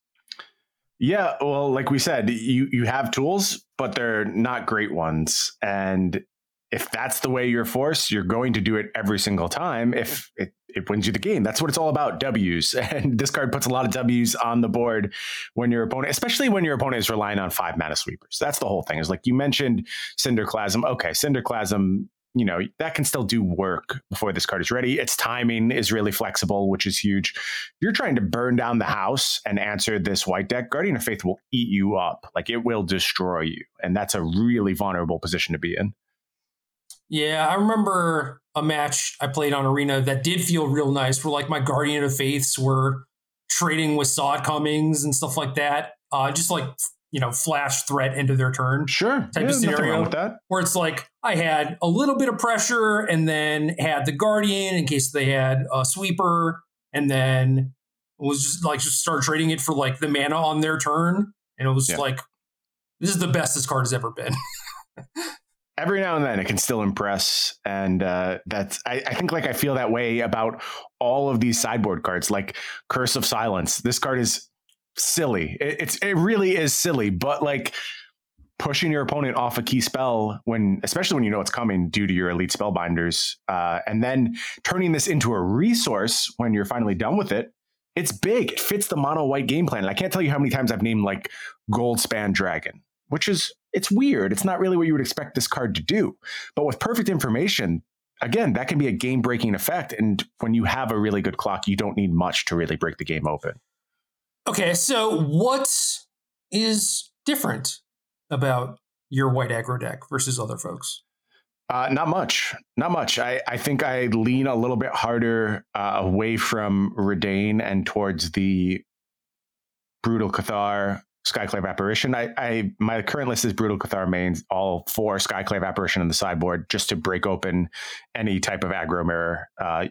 Speaker 2: Yeah, well, like we said, you you have tools, but they're not great ones. And if that's the way you're forced, you're going to do it every single time if it, it wins you the game. That's what it's all about, W's. And this card puts a lot of W's on the board when your opponent, especially when your opponent is relying on five mana sweepers. That's the whole thing. Is like you mentioned Cinderclasm. Okay, Cinderclasm you know that can still do work before this card is ready. Its timing is really flexible which is huge. You're trying to burn down the house and answer this white deck guardian of faith will eat you up. Like it will destroy you. And that's a really vulnerable position to be in.
Speaker 1: Yeah i remember a match i played on arena that did feel real nice where like my guardian of faiths were trading with Saw It Comings and stuff like that. Uh, just like you know flash threat into their turn.
Speaker 2: Sure,
Speaker 1: type yeah, of scenario with that. Where it's like I had a little bit of pressure and then had the guardian in case they had a sweeper, and then was just like just start trading it for like the mana on their turn, and it was yeah. like this is the best this card has ever been.
Speaker 2: every now and then it can still impress and uh, that's I, I, think like i feel that way about all of these sideboard cards like curse of silence this card is silly it, it's it really is silly but like pushing your opponent off a key spell when especially when you know it's coming due to your elite spellbinders uh, and then turning this into a resource when you're finally done with it it's big it fits the mono white game plan and i can't tell you how many times i've named like Goldspan Dragon which is it's weird. It's not really what you would expect this card to do. But with perfect information, again, that can be a game breaking effect. And when you have a really good clock, you don't need much to really break the game open.
Speaker 1: Okay, so what is different about your white aggro deck versus other folks?
Speaker 2: Uh, not much. Not much. I, I think I lean a little bit harder uh, away from Reidane and towards the Brutal Cathar Skyclave Apparition. I, I my current list is Brutal Cathar mains, all four Skyclave Apparition on the sideboard, just to break open any type of aggro mirror. Uh,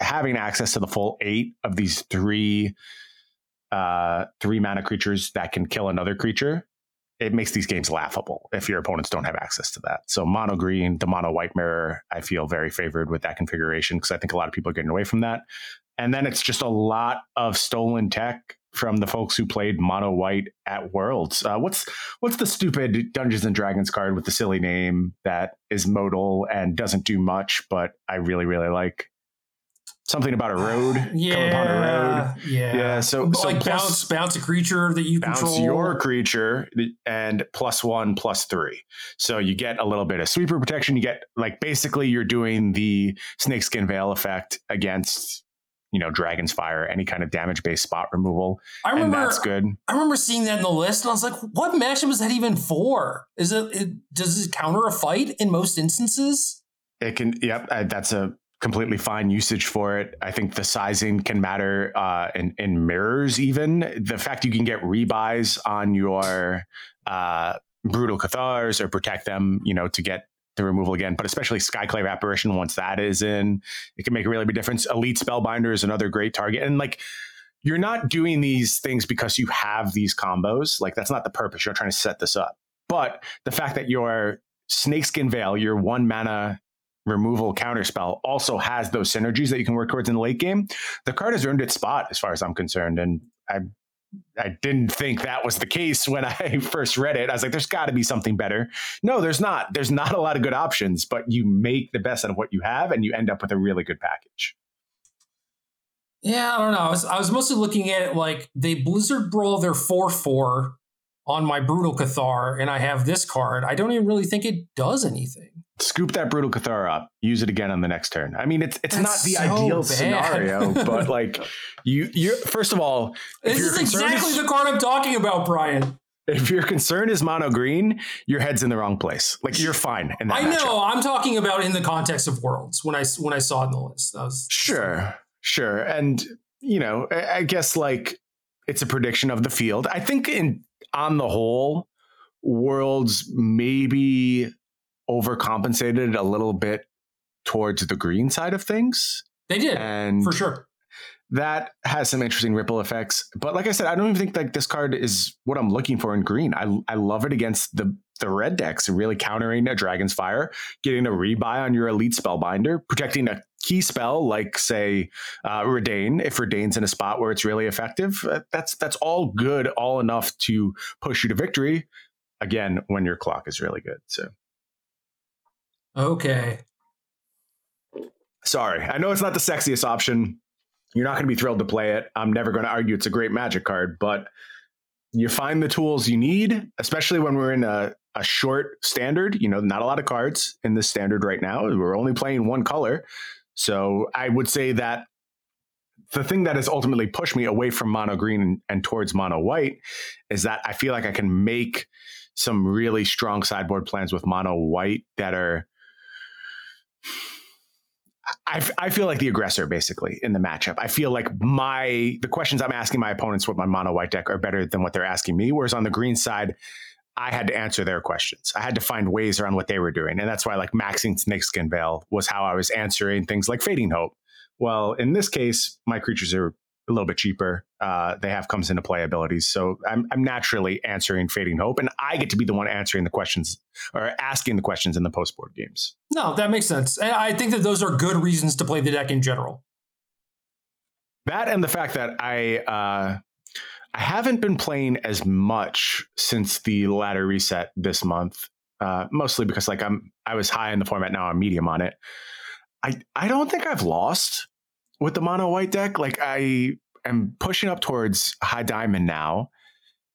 Speaker 2: having access to the full eight of these three uh, three mana creatures that can kill another creature, it makes these games laughable if your opponents don't have access to that. So mono green, the mono white mirror, I feel very favored with that configuration because I think a lot of people are getting away from that. And then it's just a lot of stolen tech from the folks who played mono white at Worlds. Uh, what's what's the stupid Dungeons and Dragons card with the silly name that is modal and doesn't do much, but I really really like something about a road.
Speaker 1: yeah,
Speaker 2: a
Speaker 1: road. yeah,
Speaker 2: yeah. So, so
Speaker 1: like plus, bounce bounce a creature that you control.
Speaker 2: bounce
Speaker 1: control.
Speaker 2: your creature and plus one plus three. So you get a little bit of sweeper protection. You get like basically you're doing the snakeskin veil effect against you know, Dragon's Fire, any kind of damage based spot removal. I remember that's good.
Speaker 1: I remember seeing that in the list and I was like, what matchup is that even for? Is it, it does it counter a fight in most instances?
Speaker 2: It can, yep, uh, that's a completely fine usage for it. I think the sizing can matter uh, in, in mirrors, even. The fact you can get rebuys on your uh, brutal cathars or protect them, you know, to get the removal again, but especially Skyclave Apparition, once that is in, it can make a really big difference. Elite Spellbinder is another great target. And like, you're not doing these things because you have these combos. Like, that's not the purpose. You're trying to set this up. But the fact that your Snakeskin Veil, your one mana removal counterspell, also has those synergies that you can work towards in the late game, the card has earned its spot as far as I'm concerned. And I I didn't think that was the case when I first read it. I was like, there's got to be something better. No, there's not. There's not a lot of good options, but you make the best out of what you have and you end up with a really good package.
Speaker 1: Yeah, I don't know. I was, I was mostly looking at it like they Blizzard Brawl their 4 4 on my Brutal Cathar, and I have this card. I don't even really think it does anything
Speaker 2: scoop that brutal Cathar up, use it again on the next turn. I mean, it's it's That's not the so ideal bad. scenario, but like you you first of all,
Speaker 1: this is exactly is, the card I'm talking about, Brian.
Speaker 2: If your concern is mono green, your head's in the wrong place. Like you're fine.
Speaker 1: I know. Matchup. I'm talking about in the context of worlds when I when I saw it in the list. That was
Speaker 2: sure, sure, and you know, I, I guess like it's a prediction of the field. I think in on the whole, worlds maybe overcompensated a little bit towards the green side of things.
Speaker 1: They did, and for sure.
Speaker 2: That has some interesting ripple effects. But like I said, I don't even think like this card is what I'm looking for in green. I I love it against the the red decks, really countering a Dragon's Fire, getting a rebuy on your elite spellbinder, protecting a key spell like say uh, Reidane. If Reidane's in a spot where it's really effective, uh, that's that's all good, all enough to push you to victory. Again, when your clock is really good. So
Speaker 1: Okay.
Speaker 2: Sorry. I know it's not the sexiest option. You're not going to be thrilled to play it. I'm never going to argue it's a great magic card, but you find the tools you need, especially when we're in a, a short standard. You know, not a lot of cards in this standard right now. We're only playing one color. So I would say that the thing that has ultimately pushed me away from mono green and, and towards mono white is that I feel like I can make some really strong sideboard plans with mono white that are I, I feel like the aggressor basically in the matchup. I feel like my the questions I'm asking my opponents with my mono white deck are better than what they're asking me. Whereas on the green side, I had to answer their questions. I had to find ways around what they were doing, and that's why like maxing Snakeskin Veil was how I was answering things like Fading Hope. Well, in this case, my creatures are a little bit cheaper. Uh, they have comes into play abilities. So I'm, I'm naturally answering Fading Hope, and I get to be the one answering the questions or asking the questions in the post board games.
Speaker 1: No, that makes sense. And I think that those are good reasons to play the deck in general.
Speaker 2: That and the fact that I uh, I haven't been playing as much since the ladder reset this month, uh, mostly because like I'm I was high in the format now I'm medium on it. I I don't think I've lost with the mono white deck. Like I am pushing up towards high diamond now.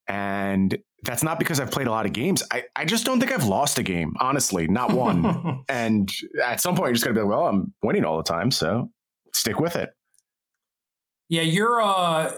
Speaker 2: And that's not because I've played a lot of games. I, I just don't think I've lost a game, honestly, not one. and at some point, you're just going to be like, well, I'm winning all the time. So stick with it.
Speaker 1: Yeah, you're, uh,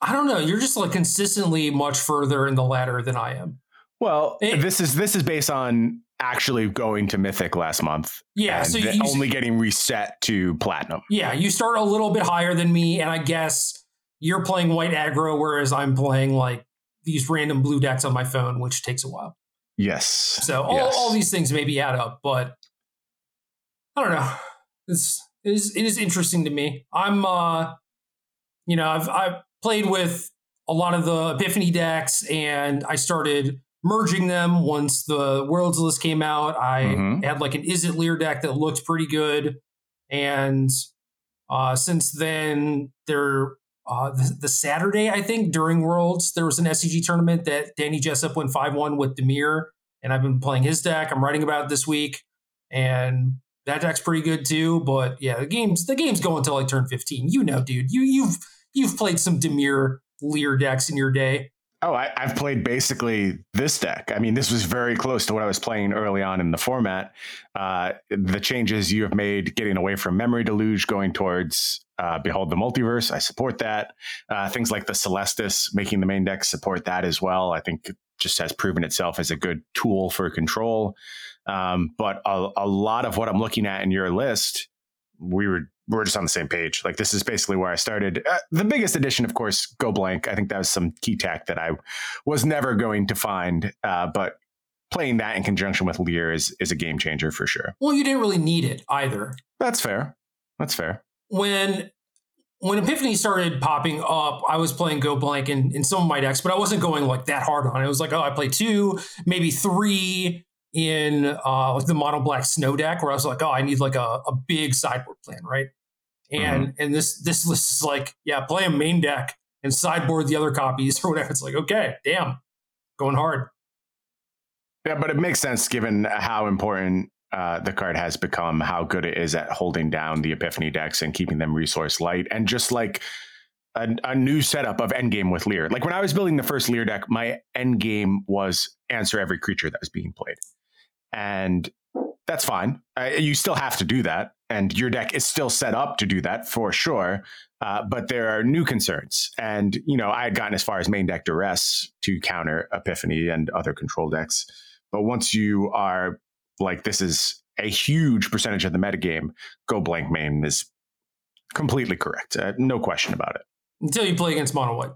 Speaker 1: I don't know. You're just like consistently much further in the ladder than I am.
Speaker 2: Well, it, this is this is based on actually going to Mythic last month.
Speaker 1: Yeah,
Speaker 2: so you, only getting reset to Platinum.
Speaker 1: Yeah, you start a little bit higher than me, and I guess you're playing white aggro, whereas I'm playing like these random blue decks on my phone, which takes a while.
Speaker 2: Yes.
Speaker 1: So all,
Speaker 2: yes.
Speaker 1: all these things maybe add up, but I don't know. It's it is it is interesting to me. I'm uh you know, I've I've played with a lot of the Epiphany decks and I started merging them once the Worlds list came out. I mm-hmm. had like an Izzet Lier deck that looked pretty good. And uh, since then, there uh, the, the, Saturday, I think, during Worlds, there was an SCG tournament that Danny Jessup went 5 1 with Dimir. And I've been playing his deck. I'm writing about it this week. And that deck's pretty good too. But yeah, the game's the game's going until like turn 15. You know, dude. You you've you've played some Dimir Lier decks in your day.
Speaker 2: Oh, I, have played basically this deck. I mean, this was very close to what I was playing early on in the format. Uh, the changes you have made, getting away from Memory Deluge, going towards uh, Behold the Multiverse, I support that. Uh, things like the Celestus, making the main deck support that as well. I think just has proven itself as a good tool for control. Um, but a, a lot of what I'm looking at in your list, we were we're just on the same page. Like this is basically where I started. Uh, the biggest addition, of course, Go Blank. I think that was some key tech that I was never going to find, uh, but playing that in conjunction with Lear is is a game changer for sure.
Speaker 1: Well, you didn't really need it either.
Speaker 2: That's fair. That's fair.
Speaker 1: When when Epiphany started popping up, I was playing Go Blank in, in some of my decks, but I wasn't going like that hard on it. It was like, oh, I play two, maybe three in uh, like the mono black snow deck, where I was like, oh, I need like a, a big sideboard plan, right? And mm-hmm. and this this list is like, yeah, play a main deck and sideboard the other copies or whatever. It's like, okay, damn, going hard.
Speaker 2: Yeah, but it makes sense given how important uh, the card has become, how good it is at holding down the Epiphany decks and keeping them resource light, and just like a, a, new setup of endgame with Lier. Like when I was building the first Lier deck, my endgame was answer every creature that was being played, and that's fine. Uh, you still have to do that, and your deck is still set up to do that for sure. Uh, but there are new concerns, and you know I had gotten as far as main deck duress to counter Epiphany and other control decks. But once you are like, this is a huge percentage of the metagame, go blank main is completely correct. Uh, no question about it.
Speaker 1: Until you play against mono white.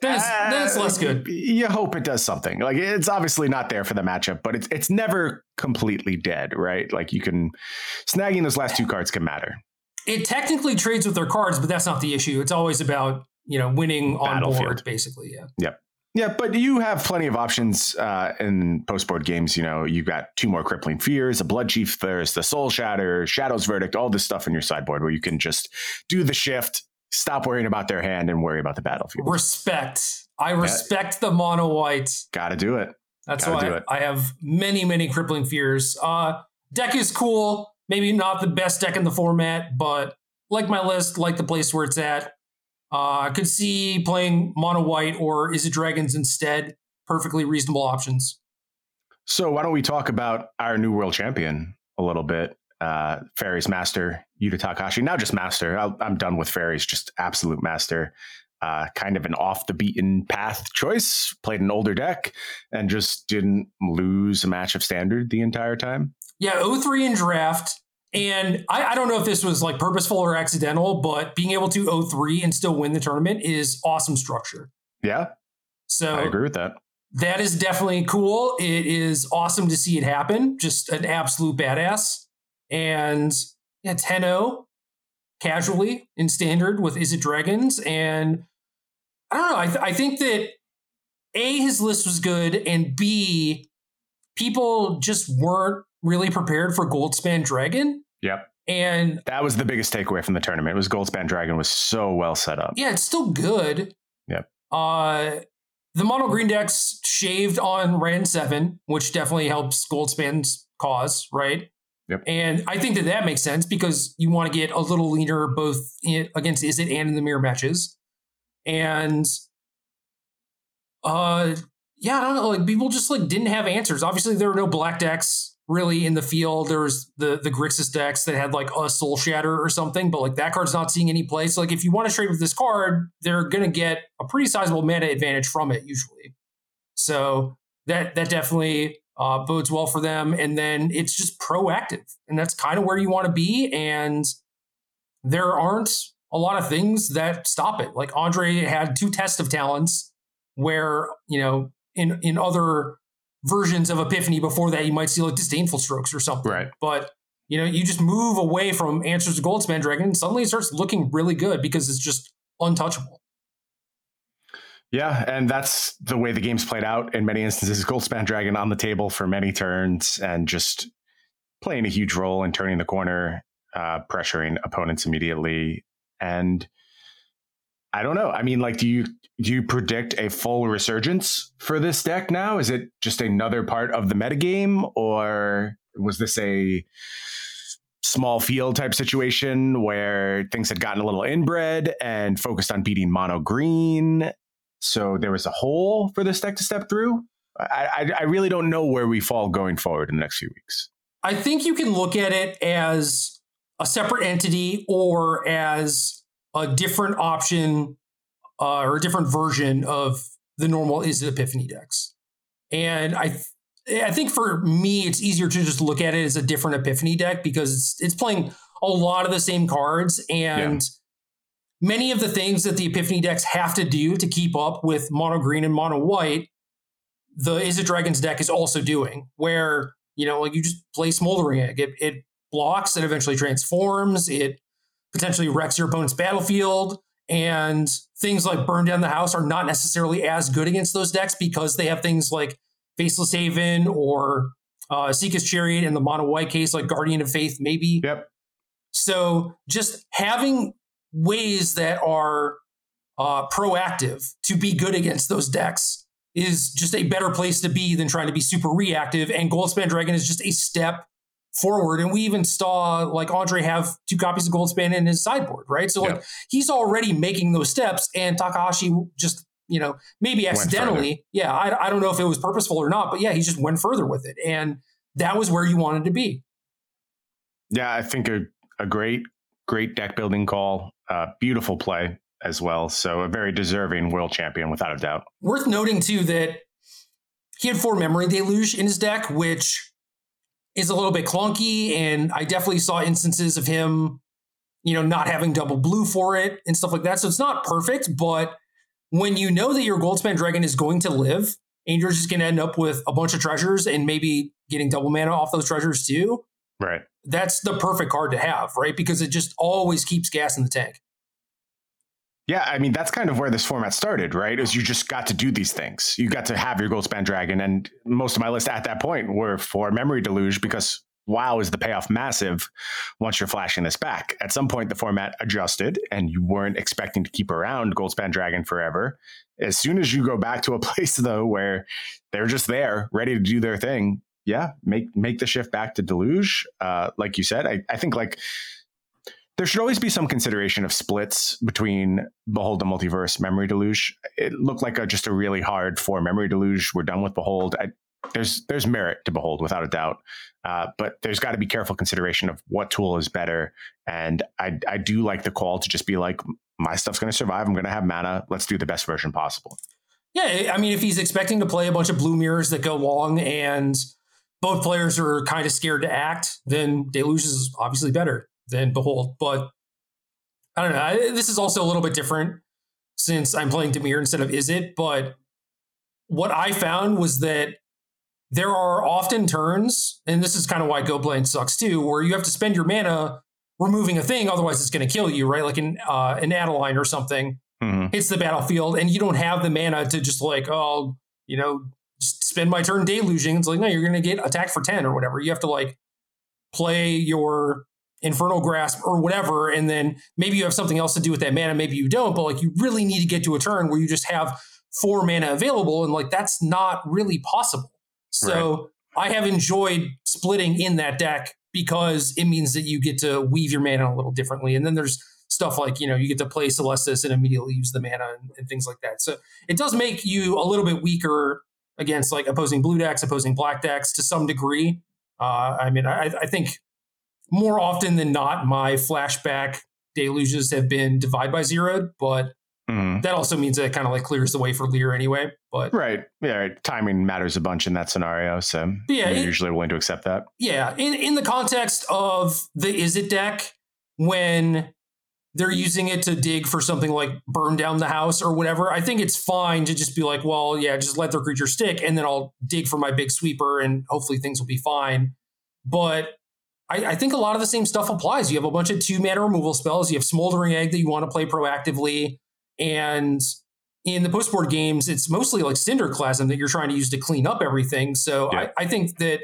Speaker 1: Then it's, uh, less good.
Speaker 2: You hope it does something. Like it's obviously not there for the matchup, but it's it's never completely dead, right? Like you can snagging those last two cards can matter.
Speaker 1: It technically trades with their cards, but that's not the issue. It's always about you know winning on board, basically. Yeah.
Speaker 2: Yep. Yeah, but you have plenty of options uh, in post board games. You know, you've got two more crippling fears, a blood chief. There's the soul shatter, shadow's verdict, all this stuff in your sideboard where you can just do the shift, stop worrying about their hand and worry about the battlefield.
Speaker 1: Respect. I respect yeah. the mono white.
Speaker 2: Got to do it.
Speaker 1: That's Gotta why I have many, many crippling fears. Uh, deck is cool. Maybe not the best deck in the format, but like my list, like the place where it's at. Uh, I could see playing mono white or Izzet Dragons instead. Perfectly reasonable options.
Speaker 2: So why don't we talk about our new world champion a little bit? Uh, Fairies Master, Yuta Takahashi. Now just Master. i am done with Fairies, just absolute Master. Uh, kind of an off the beaten path choice. Played an older deck and just didn't lose a match of Standard the entire time.
Speaker 1: Yeah, 03 in draft. And I, I, don't know if this was like purposeful or accidental, but being able to 0-3 and still win the tournament is awesome structure.
Speaker 2: Yeah.
Speaker 1: So
Speaker 2: I agree with that.
Speaker 1: That is definitely cool. It is awesome to see it happen. Just an absolute badass. And yeah, 10-0 casually in standard with Izzet Dragons. And I don't know. I, th- I think that A, his list was good, and B, people just weren't really prepared for Goldspan Dragon.
Speaker 2: Yep.
Speaker 1: And
Speaker 2: that was the biggest takeaway from the tournament. Was Goldspan Dragon was so well set up.
Speaker 1: Yeah, it's still good.
Speaker 2: Yep.
Speaker 1: Uh the mono green decks shaved on Rand 7, which definitely helps Goldspan's cause, right?
Speaker 2: Yep.
Speaker 1: And I think that that makes sense because you want to get a little leaner both in, against it and in the mirror matches. And uh yeah, I don't know. Like people just like didn't have answers. Obviously, there were no black decks really in the field. There was the the Grixis decks that had like a Soul Shatter or something, but like that card's not seeing any play. So like if you want to trade with this card, they're gonna get a pretty sizable mana advantage from it usually. So that that definitely uh, bodes well for them. And then it's just proactive, and that's kind of where you want to be. And there aren't a lot of things that stop it. Like Andre had two tests of talents where you know in in other versions of Epiphany before that, you might see like disdainful strokes or something.
Speaker 2: Right.
Speaker 1: But you know, you just move away from answers to Goldspan Dragon, and suddenly it starts looking really good because it's just untouchable.
Speaker 2: Yeah, and that's the way the game's played out in many instances. Goldspan Dragon on the table for many turns and just playing a huge role in turning the corner, uh, pressuring opponents immediately. And I don't know. I mean, like, do you do you predict a full resurgence for this deck now? Is it just another part of the metagame, or was this a small field type situation where things had gotten a little inbred and focused on beating mono green? So there was a hole for this deck to step through. I, I, I really don't know where we fall going forward in the next few weeks.
Speaker 1: I think you can look at it as a separate entity or as a different option uh, or a different version of the normal Izzet Epiphany decks. And I th- I think for me, it's easier to just look at it as a different Epiphany deck because it's, it's playing a lot of the same cards and. Many of the things that the Epiphany decks have to do to keep up with mono green and mono white, the Izzet Dragons deck is also doing. Where you know, like you just play Smoldering Egg, it, it blocks and eventually transforms. It potentially wrecks your opponent's battlefield. And things like Burn Down the House are not necessarily as good against those decks because they have things like Faceless Haven or uh, Esika's Chariot in the mono white case, like Guardian of Faith, maybe.
Speaker 2: Yep.
Speaker 1: So just having ways that are uh, proactive to be good against those decks is just a better place to be than trying to be super reactive. And Goldspan Dragon is just a step forward. And we even saw like Andre have two copies of Goldspan in his sideboard, right? So like he's already making those steps, and Takahashi just you know maybe accidentally, yeah, I, I don't know if it was purposeful or not, but yeah, he just went further with it, and that was where you wanted to be.
Speaker 2: Yeah, I think a a great great deck building call, uh, beautiful play as well. So a very deserving world champion without a doubt.
Speaker 1: Worth noting too that he had four memory deluge in his deck, which is a little bit clunky, and I definitely saw instances of him, you know, not having double blue for it and stuff like that. So it's not perfect, but when you know that your Goldspan Dragon is going to live, and you're just going to end up with a bunch of treasures and maybe getting double mana off those treasures too.
Speaker 2: Right.
Speaker 1: That's the perfect card to have, right? Because it just always keeps gas in the tank.
Speaker 2: Yeah, I mean that's kind of where this format started, right? Is you just got to do these things. You got to have your Goldspan Dragon, and most of my list at that point were for Memory Deluge because wow, is the payoff massive once you're flashing this back. At some point, the format adjusted, and you weren't expecting to keep around Goldspan Dragon forever. As soon as you go back to a place though where they're just there, ready to do their thing, yeah, make make the shift back to Deluge. Uh, like you said, I, I think like there should always be some consideration of splits between Behold the Multiverse, Memory Deluge. It looked like a, just a really hard for Memory Deluge. We're done with Behold. I, there's there's merit to Behold without a doubt, uh, but there's got to be careful consideration of what tool is better. And I I do like the call to just be like, my stuff's going to survive. I'm going to have mana. Let's do the best version possible.
Speaker 1: Yeah, I mean, if he's expecting to play a bunch of blue mirrors that go long and both players are kind of scared to act, then Deluge is obviously better than Behold. But I don't know. I, this is also a little bit different since I'm playing Dimir instead of Izzet. But what I found was that there are often turns, and this is kind of why Go Blank sucks too, where you have to spend your mana removing a thing, otherwise it's going to kill you, right? Like an uh, an Adeline or something mm-hmm. hits the battlefield, and you don't have the mana to just like, oh, you know, spend my turn deluging. It's like, no, you're going to get attacked for 10 or whatever. You have to like play your Infernal Grasp or whatever, and then maybe you have something else to do with that mana, maybe you don't, but like you really need to get to a turn where you just have four mana available, and like that's not really possible. So right. I have enjoyed splitting in that deck because it means that you get to weave your mana a little differently. And then there's stuff like, you know, you get to play Celestus and immediately use the mana and, and things like that. So it does make you a little bit weaker against like opposing blue decks, opposing black decks to some degree. Uh, I mean, I, I think more often than not, my flashback deluges have been divide by zero, but mm. that also means that it kind of like clears the way for Lier anyway. But
Speaker 2: right, yeah, right. timing matters a bunch in that scenario, so yeah, you're it, usually willing to accept that.
Speaker 1: Yeah, in in the context of the Izzet deck, when they're using it to dig for something like burn down the house or whatever, I think it's fine to just be like, well, yeah, just let their creature stick, and then I'll dig for my big sweeper, and hopefully things will be fine. But I, I, think a lot of the same stuff applies. You have a bunch of two mana removal spells. You have Smoldering Egg that you want to play proactively. And in the post board games, it's mostly like Cinderclasm that you're trying to use to clean up everything. So yeah. I, I, think that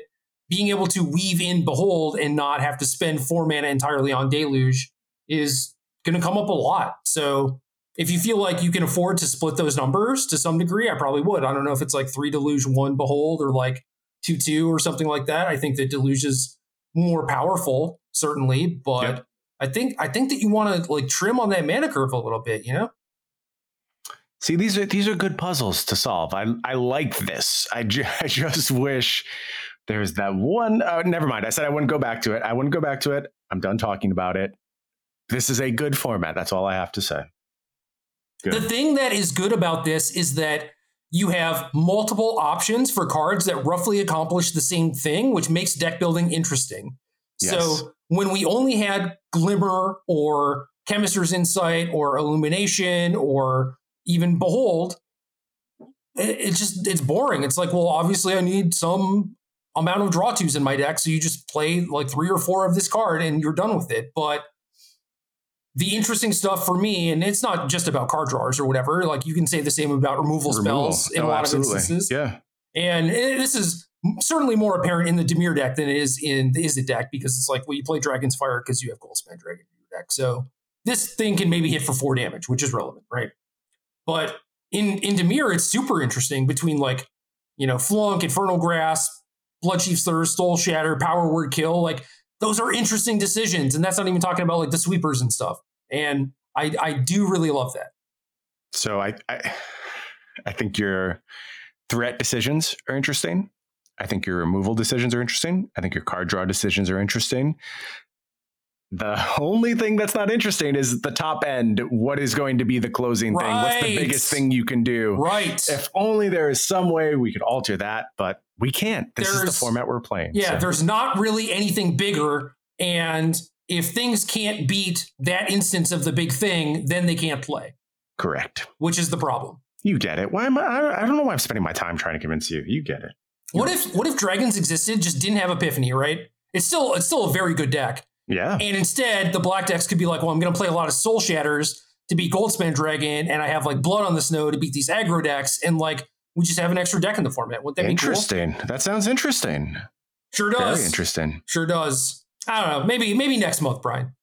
Speaker 1: being able to weave in Behold and not have to spend four mana entirely on Deluge is going to come up a lot. So if you feel like you can afford to split those numbers to some degree, I probably would. I don't know if it's like three Deluge, one Behold, or like two, two, or something like that. I think that Deluge is more powerful, certainly, but yep. I think I think that you want to like trim on that mana curve a little bit, you know?
Speaker 2: See, these are these are good puzzles to solve. I I like this. I, ju- I just wish there's that one. Oh, never mind. I said I wouldn't go back to it. I wouldn't go back to it. I'm done talking about it. This is a good format. That's all I have to say.
Speaker 1: Good. The thing that is good about this is that you have multiple options for cards that roughly accomplish the same thing, which makes deck building interesting. Yes. So when we only had Glimmer or Chemist's Insight or Illumination or even Behold, it's just it's boring. It's like, well, obviously I need some amount of draw twos in my deck, so you just play like three or four of this card and you're done with it. But the interesting stuff for me, and it's not just about card drawers or whatever. Like you can say the same about removal, removal. spells in oh, a lot absolutely. of instances.
Speaker 2: Yeah,
Speaker 1: and this is certainly more apparent in the Dimir deck than it is in the Izzet deck because it's like, well, you play Dragon's Fire because you have Goldspan Dragon in your deck. So this thing can maybe hit for four damage, which is relevant, right? But in in Dimir, it's super interesting between like, you know, Flunk, Infernal Grasp, Bloodchief's Thirst, Soul Shatter, Power Word Kill. Like those are interesting decisions. And that's not even talking about like the sweepers and stuff. And I, I do really love that.
Speaker 2: So I, I, I think your threat decisions are interesting. I think your removal decisions are interesting. I think your card draw decisions are interesting. The only thing that's not interesting is the top end. What is going to be the closing right. thing? What's the biggest thing you can do?
Speaker 1: Right.
Speaker 2: If only there is some way we could alter that, but we can't. This there's, is the format we're playing.
Speaker 1: Yeah, so. there's not really anything bigger. And if things can't beat that instance of the big thing, then they can't play.
Speaker 2: Correct.
Speaker 1: Which is the problem.
Speaker 2: You get it. Why am I? I don't know why I'm spending my time trying to convince you. You get it.
Speaker 1: What if what if dragons existed just didn't have epiphany? Right. It's still it's still a very good deck.
Speaker 2: Yeah.
Speaker 1: And instead, the black decks could be like, well, I'm going to play a lot of Soul Shatters to beat Goldspan Dragon, and I have like Blood on the Snow to beat these aggro decks, and like we just have an extra deck in the format. Would that
Speaker 2: interesting?
Speaker 1: Cool?
Speaker 2: That sounds interesting.
Speaker 1: Sure does.
Speaker 2: Very interesting.
Speaker 1: Sure does. I don't know. Maybe maybe next month, Brian.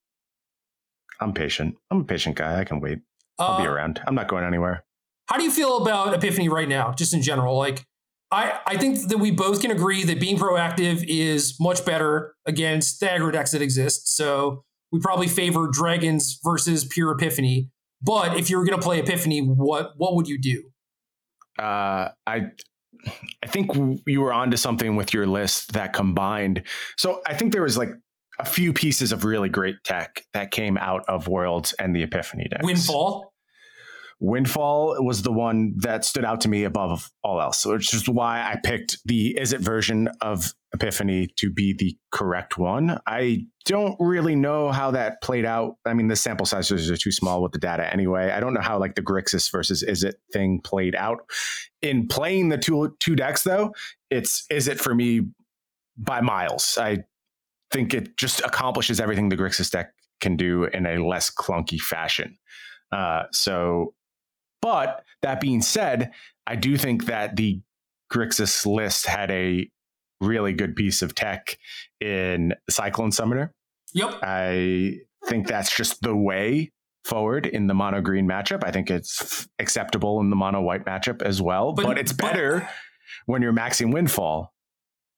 Speaker 2: I'm patient. I'm a patient guy. I can wait. I'll uh, be around. I'm not going anywhere.
Speaker 1: How do you feel about Epiphany right now, just in general? Like, I, I think that we both can agree that being proactive is much better against the aggro decks that exist. So we probably favor dragons versus pure epiphany. But if you were going to play epiphany, what what would you do?
Speaker 2: Uh, I I think you were onto something with your list that combined. So I think there was like a few pieces of really great tech that came out of Worlds and the Epiphany decks.
Speaker 1: Windfall.
Speaker 2: Windfall was the one that stood out to me above all else, which is why I picked the Izzet version of Epiphany to be the correct one. I don't really know how that played out. I mean, the sample sizes are too small with the data anyway. I don't know how like the Grixis versus Izzet thing played out. In playing the two two decks though, it's Izzet for me by miles. I think it just accomplishes everything the Grixis deck can do in a less clunky fashion. Uh, so but that being said, I do think that the Grixis list had a really good piece of tech in Cyclone Summoner.
Speaker 1: Yep.
Speaker 2: I think that's just the way forward in the mono green matchup. I think it's acceptable in the mono white matchup as well, but, but it's better but, when you're maxing windfall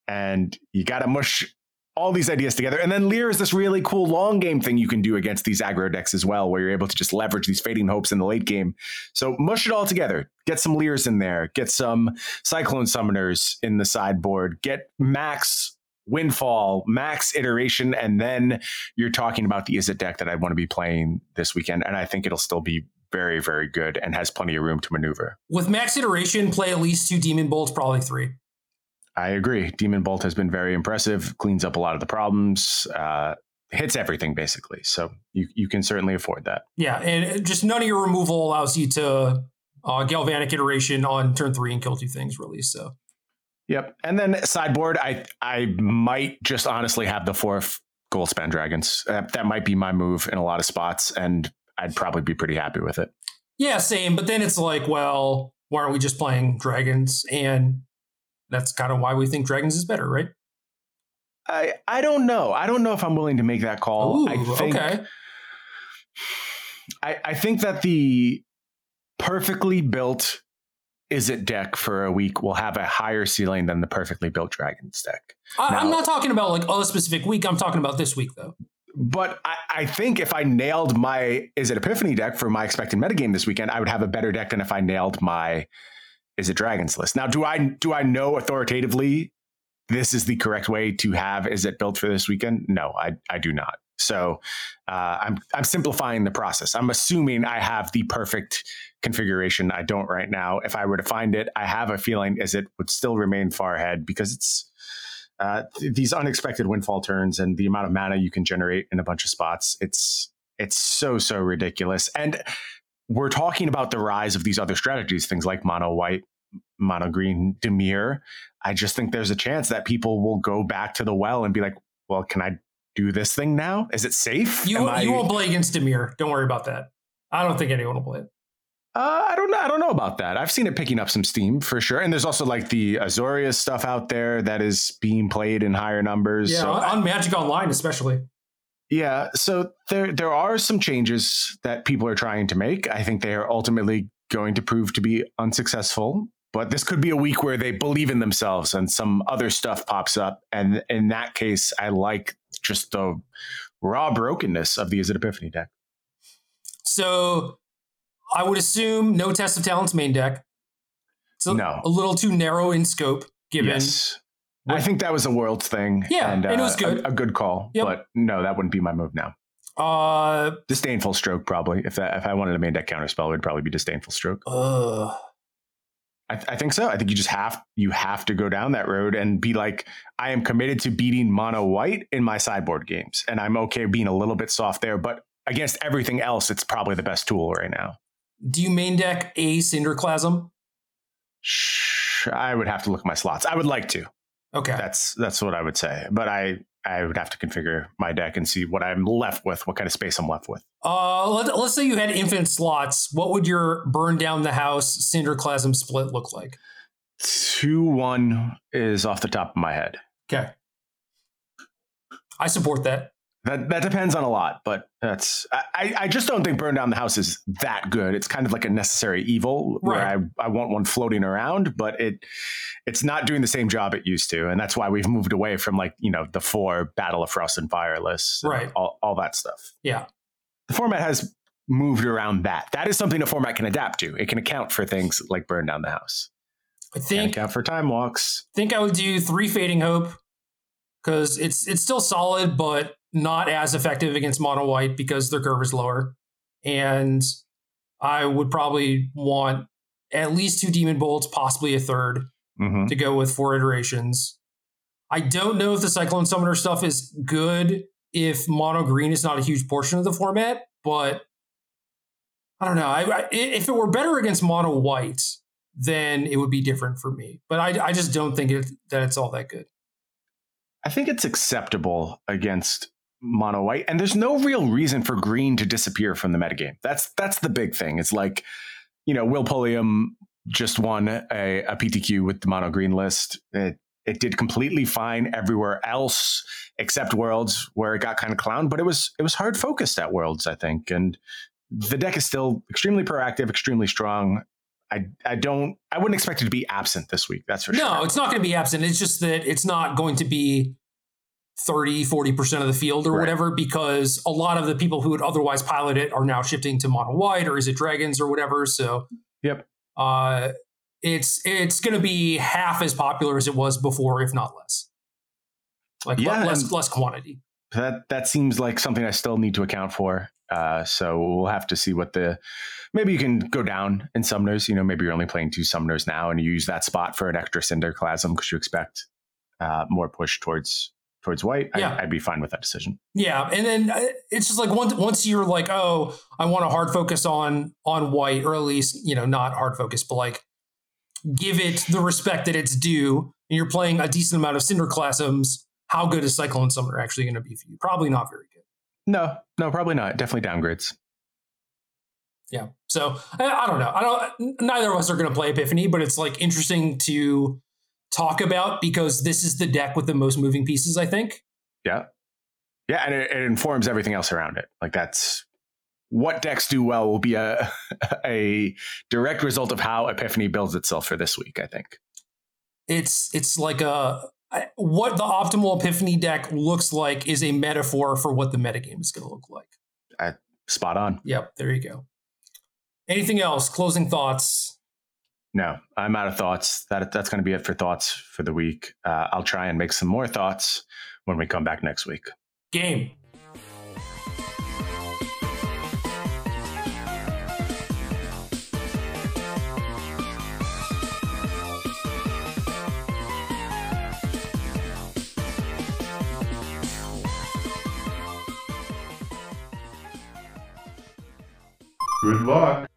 Speaker 2: and you got to mush all these ideas together. And then Lier is this really cool long game thing you can do against these aggro decks as well, where you're able to just leverage these fading hopes in the late game. So mush it all together. Get some Liers in there. Get some Cyclone Summoners in the sideboard. Get max windfall, max iteration, and then you're talking about the Izzet deck that I want to be playing this weekend. And I think it'll still be very, very good and has plenty of room to maneuver.
Speaker 1: With max iteration, play at least two Demon Bolts, probably three.
Speaker 2: I agree. Demon Bolt has been very impressive, cleans up a lot of the problems, uh, hits everything basically. So you, you can certainly afford that.
Speaker 1: Yeah. And just none of your removal allows you to uh, galvanic iteration on turn three and kill two things, really. So.
Speaker 2: Yep. And then sideboard, I I might just honestly have the fourth Goldspan Dragons. Uh, that might be my move in a lot of spots, and I'd probably be pretty happy with it.
Speaker 1: Yeah, same. But then it's like, well, why aren't we just playing dragons? And that's kind of why we think Dragons is better, right?
Speaker 2: I I don't know. I don't know if I'm willing to make that call.
Speaker 1: Ooh,
Speaker 2: I think
Speaker 1: okay.
Speaker 2: I, I think that the perfectly built Izzet deck for a week will have a higher ceiling than the perfectly built dragons deck.
Speaker 1: I, am not talking about like a specific week. I'm talking about this week though.
Speaker 2: But I, I, think if I nailed my Izzet Epiphany deck for my expected metagame this weekend, I would have a better deck than if I nailed my Izzet Dragons list. Now, do I do I know authoritatively this is the correct way to have Izzet built for this weekend? No, I I do not. So uh, I'm I'm simplifying the process. I'm assuming I have the perfect configuration. I don't right now. If I were to find it, I have a feeling Izzet would still remain far ahead because it's uh, th- these unexpected windfall turns and the amount of mana you can generate in a bunch of spots. It's it's so so ridiculous and we're talking about the rise of these other strategies, things like mono white, mono green, Dimir. I just think there's a chance that people will go back to the well and be like, well, can I do this thing now? Is it safe?
Speaker 1: You, I... you won't play against Dimir. Don't worry about that. I don't think anyone will play it.
Speaker 2: Uh, I don't know. I don't know about that. I've seen it picking up some steam for sure. And there's also like the Azorius stuff out there that is being played in higher numbers.
Speaker 1: Yeah, so on Magic Online especially.
Speaker 2: Yeah, so there there are some changes that people are trying to make. I think they are ultimately going to prove to be unsuccessful, but this could be a week where they believe in themselves and some other stuff pops up and in that case I like just the raw brokenness of the Izzet Epiphany deck.
Speaker 1: So I would assume no test of talents main deck. It's a,
Speaker 2: no.
Speaker 1: a little too narrow in scope given
Speaker 2: yes. I think that was a world's thing.
Speaker 1: Yeah, and, uh, and it was good.
Speaker 2: A, a good call.
Speaker 1: Yep.
Speaker 2: But no, that wouldn't be my move now.
Speaker 1: Uh,
Speaker 2: disdainful stroke probably. If that, if I wanted a main deck counter spell, it would probably be disdainful stroke.
Speaker 1: Uh,
Speaker 2: I, th- I, think so. I think you just have you have to go down that road and be like, I am committed to beating mono white in my sideboard games, and I'm okay being a little bit soft there. But against everything else, it's probably the best tool right now.
Speaker 1: Do you main deck a Cinderclasm?
Speaker 2: I would have to look at my slots. I would like to.
Speaker 1: Okay.
Speaker 2: That's that's what I would say. But I I would have to configure my deck and see what I'm left with, what kind of space I'm left with.
Speaker 1: Uh, let, us say you had infinite slots. What would your burn down the house Cinderclasm split look like?
Speaker 2: Two one is off the top of my head.
Speaker 1: Okay. I support that.
Speaker 2: That that depends on a lot, but that's I, I just don't think burn down the house is that good. It's kind of like a necessary evil where I, I want one floating around, but it it's not doing the same job it used to. And that's why we've moved away from like, you know, the four Battle of Frost and Fireless,
Speaker 1: right.
Speaker 2: all, all that stuff.
Speaker 1: Yeah.
Speaker 2: The format has moved around that. That is something a format can adapt to. It can account for things like burn down the house.
Speaker 1: I think
Speaker 2: account for time walks.
Speaker 1: think I would do three fading hope because it's it's still solid, but not as effective against mono white because their curve is lower. And I would probably want at least two demon bolts, possibly a 3rd
Speaker 2: Mhm.
Speaker 1: to go with four iterations. I don't know if the Cyclone Summoner stuff is good if mono green is not a huge portion of the format, but I don't know. I, I, if it were better against mono white, then it would be different for me. But I, I just don't think it, that it's all that good.
Speaker 2: I think it's acceptable against mono white, and there's no real reason for green to disappear from the metagame. That's that's the big thing. It's like, you know, Will Pulliam just won a, a PTQ with the mono green list. It it did completely fine everywhere else except Worlds, where it got kind of clowned. But it was it was hard focused at Worlds, I think, and the deck is still extremely proactive, extremely strong. I, I don't I wouldn't expect it to be absent this week. That's for
Speaker 1: No,
Speaker 2: sure.
Speaker 1: No, it's not going to be absent. It's just that it's not going to be 30, 40% of the field or
Speaker 2: Right.
Speaker 1: whatever because a lot of the people who would otherwise pilot it are now shifting to mono white or Izzet dragons or whatever. So
Speaker 2: Yep.
Speaker 1: uh, it's it's going to be half as popular as it was before, if not less. Like
Speaker 2: Yeah,
Speaker 1: less less quantity.
Speaker 2: That that seems like something I still need to account for. Uh, so we'll have to see what the maybe you can go down in summoners. You know, maybe you're only playing two summoners now, and you use that spot for an extra Cinderclasm because you expect uh, more push towards towards white.
Speaker 1: Yeah.
Speaker 2: I, I'd be fine with that decision.
Speaker 1: Yeah, and then uh, it's just like once once you're like, oh, I want a hard focus on on white, or at least you know not hard focus, but like give it the respect that it's due, and you're playing a decent amount of Cinderclasms. How good is Cyclone Summoner actually going to be for you? Probably not very good.
Speaker 2: No, no, probably not. Definitely downgrades.
Speaker 1: Yeah. So I, I don't know. I don't. Neither of us are going to play Epiphany, but it's like interesting to talk about because this is the deck with the most moving pieces. I think.
Speaker 2: Yeah, yeah, and it, it informs everything else around it. Like that's what decks do well will be a a direct result of how Epiphany builds itself for this week. I think.
Speaker 1: it's it's like a what the optimal epiphany deck looks like is a metaphor for what the metagame is going to look like
Speaker 2: Spot on.
Speaker 1: yep there you go anything else closing thoughts
Speaker 2: No, I'm out of thoughts. That that's going to be it for thoughts for the week. Uh, I'll try and make some more thoughts when we come back next week.
Speaker 1: game
Speaker 3: Good luck.